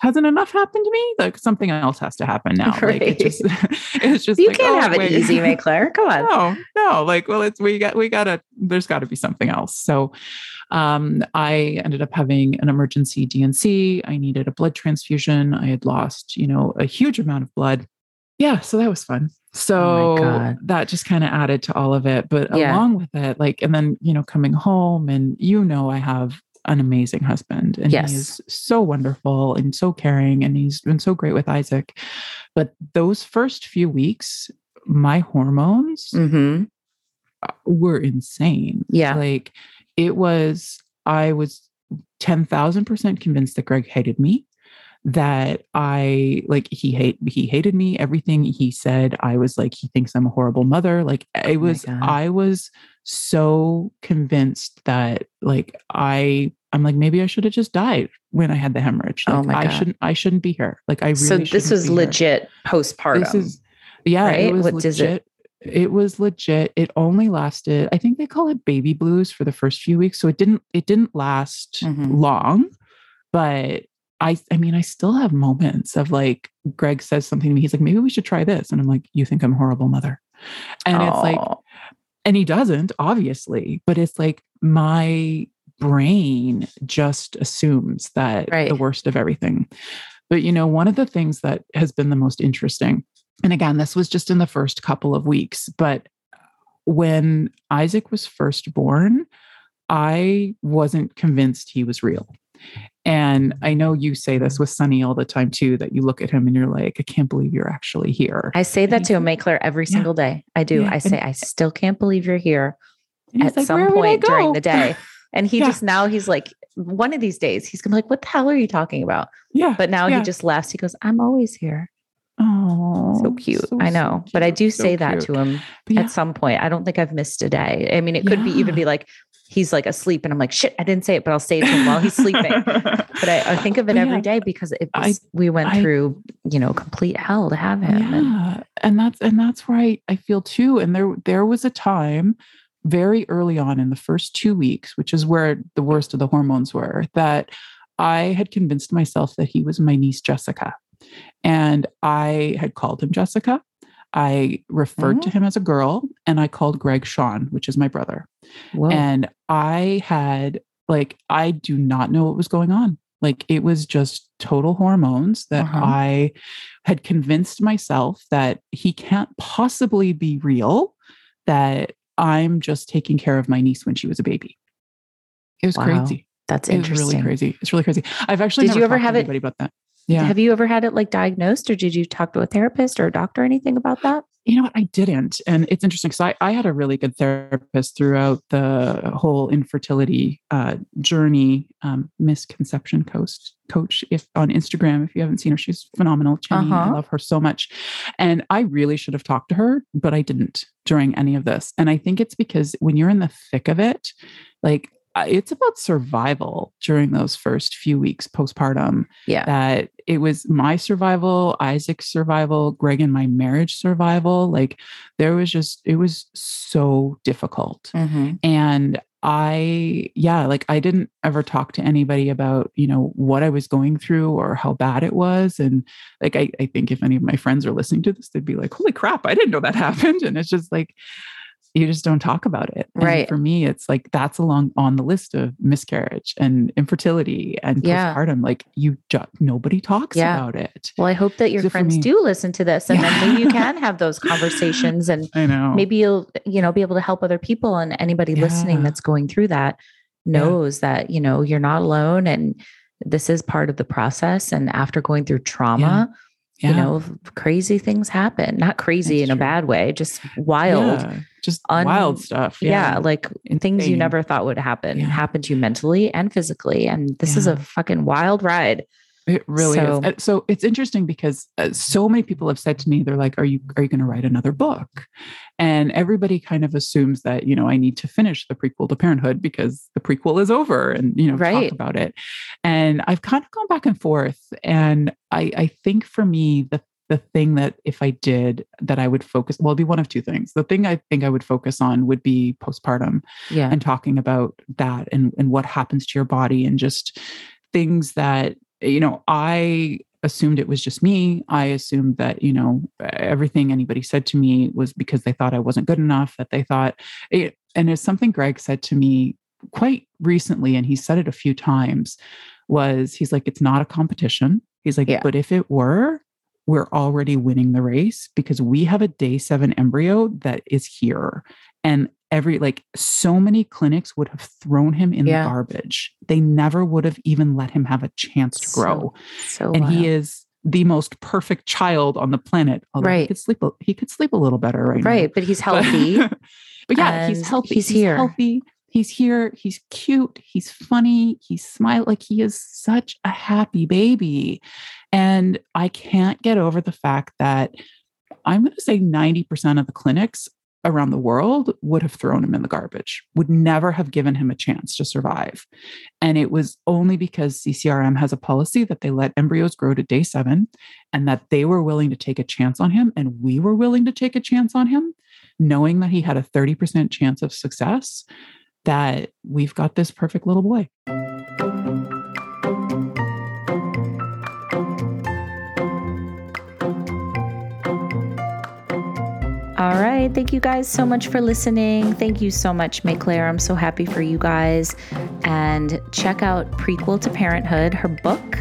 Speaker 4: hasn't enough happened to me? Like something else has to happen now. Right. Like it just,
Speaker 1: it's just you like, can't oh, have it easy, Maiclaire. Come on.
Speaker 4: No, no. Like, well, it's we got we gotta. There's got to be something else. So, um, I ended up having an emergency D&C. I needed a blood transfusion. I had lost, you know, a huge amount of blood. Yeah, so that was fun. So oh that just kind of added to all of it. But yeah. along with it, like, and then, you know, coming home and you know, I have an amazing husband and yes. he is so wonderful and so caring and he's been so great with Isaac. But those first few weeks, my hormones mm-hmm. Uh, were insane.
Speaker 1: Yeah.
Speaker 4: Like it was, I was 10,000% convinced that Greg hated me that I like he hate he hated me everything he said I was like he thinks I'm a horrible mother like it oh was I was so convinced that like I I'm like maybe I should have just died when I had the hemorrhage. Oh like, oh my God. I shouldn't I shouldn't be here. Like I really So
Speaker 1: this was legit here. postpartum. This is
Speaker 4: yeah, right? it was what legit. It? it was legit. It only lasted, I think they call it baby blues for the first few weeks. So it didn't it didn't last mm-hmm. long, but I I mean, I still have moments of like Greg says something to me. He's like, maybe we should try this. And I'm like, you think I'm a horrible mother. And it's like, and he doesn't, obviously, but it's like my brain just assumes that right. the worst of everything. But you know, one of the things that has been the most interesting, and again, this was just in the first couple of weeks, but when Isaac was first born, I wasn't convinced he was real. And I know you say this with Sunny all the time too, that you look at him and you're like, I can't believe you're actually here.
Speaker 1: I say that to Claire, every yeah. single day. I do. Yeah. I say, I still can't believe you're here at like, some point during the day. And he yeah. just now he's like, one of these days, he's gonna be like, What the hell are you talking about?
Speaker 4: Yeah.
Speaker 1: But now he just laughs. He goes, I'm always here.
Speaker 4: Oh,
Speaker 1: so cute. So, I know. So but I do say so that to him at some point. I don't think I've missed a day. I mean, it could be even be like, he's like asleep and I'm like, shit, I didn't say it, but I'll say it to him while he's sleeping. but I, I, think of it every day because it was, I, we went I, through, you know, complete hell to have him.
Speaker 4: Yeah. And, and that's, and that's where I, I feel too. And there, there was a time very early on in the first two weeks, which is where the worst of the hormones were, that I had convinced myself that he was my niece, Jessica. And I had called him Jessica. I referred mm-hmm. to him as a girl and I called Greg Sean, which is my brother. Whoa. And I had, like, I do not know what was going on. Like, it was just total hormones that uh-huh. I had convinced myself that he can't possibly be real, that I'm just taking care of my niece when she was a baby. It was wow. crazy.
Speaker 1: That's interesting.
Speaker 4: It's really crazy. It's really crazy. I've actually
Speaker 1: did you ever have it
Speaker 4: about that?
Speaker 1: Yeah. Have you ever had it like diagnosed or did you talk to a therapist or a doctor or anything about that?
Speaker 4: You know what? I didn't. And it's interesting because I, I had a really good therapist throughout the whole infertility uh, journey. Um, misconception coach, coach, if on Instagram, if you haven't seen her, she's phenomenal. Jenny, uh-huh. I love her so much. And I really should have talked to her, but I didn't during any of this. And I think it's because when you're in the thick of it, like it's about survival during those first few weeks postpartum.
Speaker 1: Yeah.
Speaker 4: That it was my survival, Isaac's survival, Greg and my marriage survival. Like there was just, it was so difficult. Mm-hmm. And I, yeah, like I didn't ever talk to anybody about, you know, what I was going through or how bad it was. And like, I, I think if any of my friends are listening to this, they'd be like, holy crap, I didn't know that happened. And it's just like, you just don't talk about it. And
Speaker 1: right.
Speaker 4: For me, it's like that's along on the list of miscarriage and infertility and yeah. postpartum. Like you just nobody talks yeah. about it.
Speaker 1: Well, I hope that your friends do listen to this and yeah. then maybe you can have those conversations and
Speaker 4: I know
Speaker 1: maybe you'll, you know, be able to help other people and anybody listening that's going through that knows that, you know, you're not alone and this is part of the process. And after going through trauma, yeah. you know crazy things happen. Not crazy That's in true. a bad way just wild.
Speaker 4: Yeah, just un- wild stuff.
Speaker 1: Yeah, yeah. like Insane. things you never thought would happen happen to you mentally and physically and this is a fucking wild ride
Speaker 4: it really so, is. So it's interesting because uh, so many people have said to me, they're like, "Are you are you going to write another book?" And everybody kind of assumes that you know I need to finish the prequel to Parenthood because the prequel is over, and you know right. talk about it. And I've kind of gone back and forth, and I I think for me the the thing that if I did that I would focus well, it'd be one of two things. The thing I think I would focus on would be postpartum,
Speaker 1: yeah,
Speaker 4: and talking about that and and what happens to your body and just things that you know, I assumed it was just me. I assumed that, you know, everything anybody said to me was because they thought I wasn't good enough, that they thought it, and it's something Greg said to me quite recently, and he said it a few times, was he's like, it's not a competition. He's like, yeah. but if it were, we're already winning the race because we have a day seven embryo that is here. And every like so many clinics would have thrown him in yeah. the garbage. They never would have even let him have a chance to grow.
Speaker 1: So, so
Speaker 4: and
Speaker 1: wild.
Speaker 4: he is the most perfect child on the planet.
Speaker 1: Although right.
Speaker 4: he could sleep he could sleep a little better right
Speaker 1: Right, now. but he's healthy.
Speaker 4: but, but yeah, he's healthy.
Speaker 1: He's, he's here.
Speaker 4: healthy. He's here. He's cute. He's funny. He's smile like he is such a happy baby. And I can't get over the fact that I'm going to say 90% of the clinics around the world would have thrown him in the garbage, would never have given him a chance to survive. And it was only because CCRM has a policy that they let embryos grow to day seven and that they were willing to take a chance on him and we were willing to take a chance on him, knowing that he had a 30% chance of success, that we've got this perfect little boy.
Speaker 1: Thank you guys so much for listening. Thank you so much, Maiclaire. I'm so happy for you guys. And check out Prequel to Parenthood, her book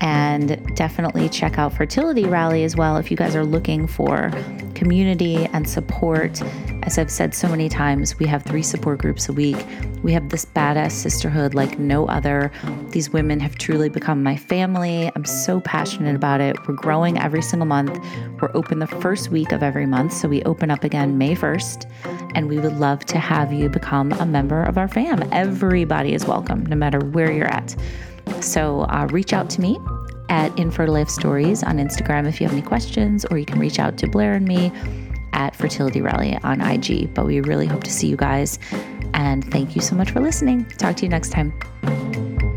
Speaker 1: and definitely check out Fertility Rally as well if you guys are looking for community and support. As I've said so many times, we have three support groups a week. We have this badass sisterhood like no other. These women have truly become my family. I'm so passionate about it. We're growing every single month. We're open the first week of every month. So we open up again May 1st. And we would love to have you become a member of our fam. Everybody is welcome, no matter where you're at. So uh, reach out to me at Infertile Stories on Instagram if you have any questions, or you can reach out to Blair and me at Fertility Rally on IG. But we really hope to see you guys. And thank you so much for listening. Talk to you next time.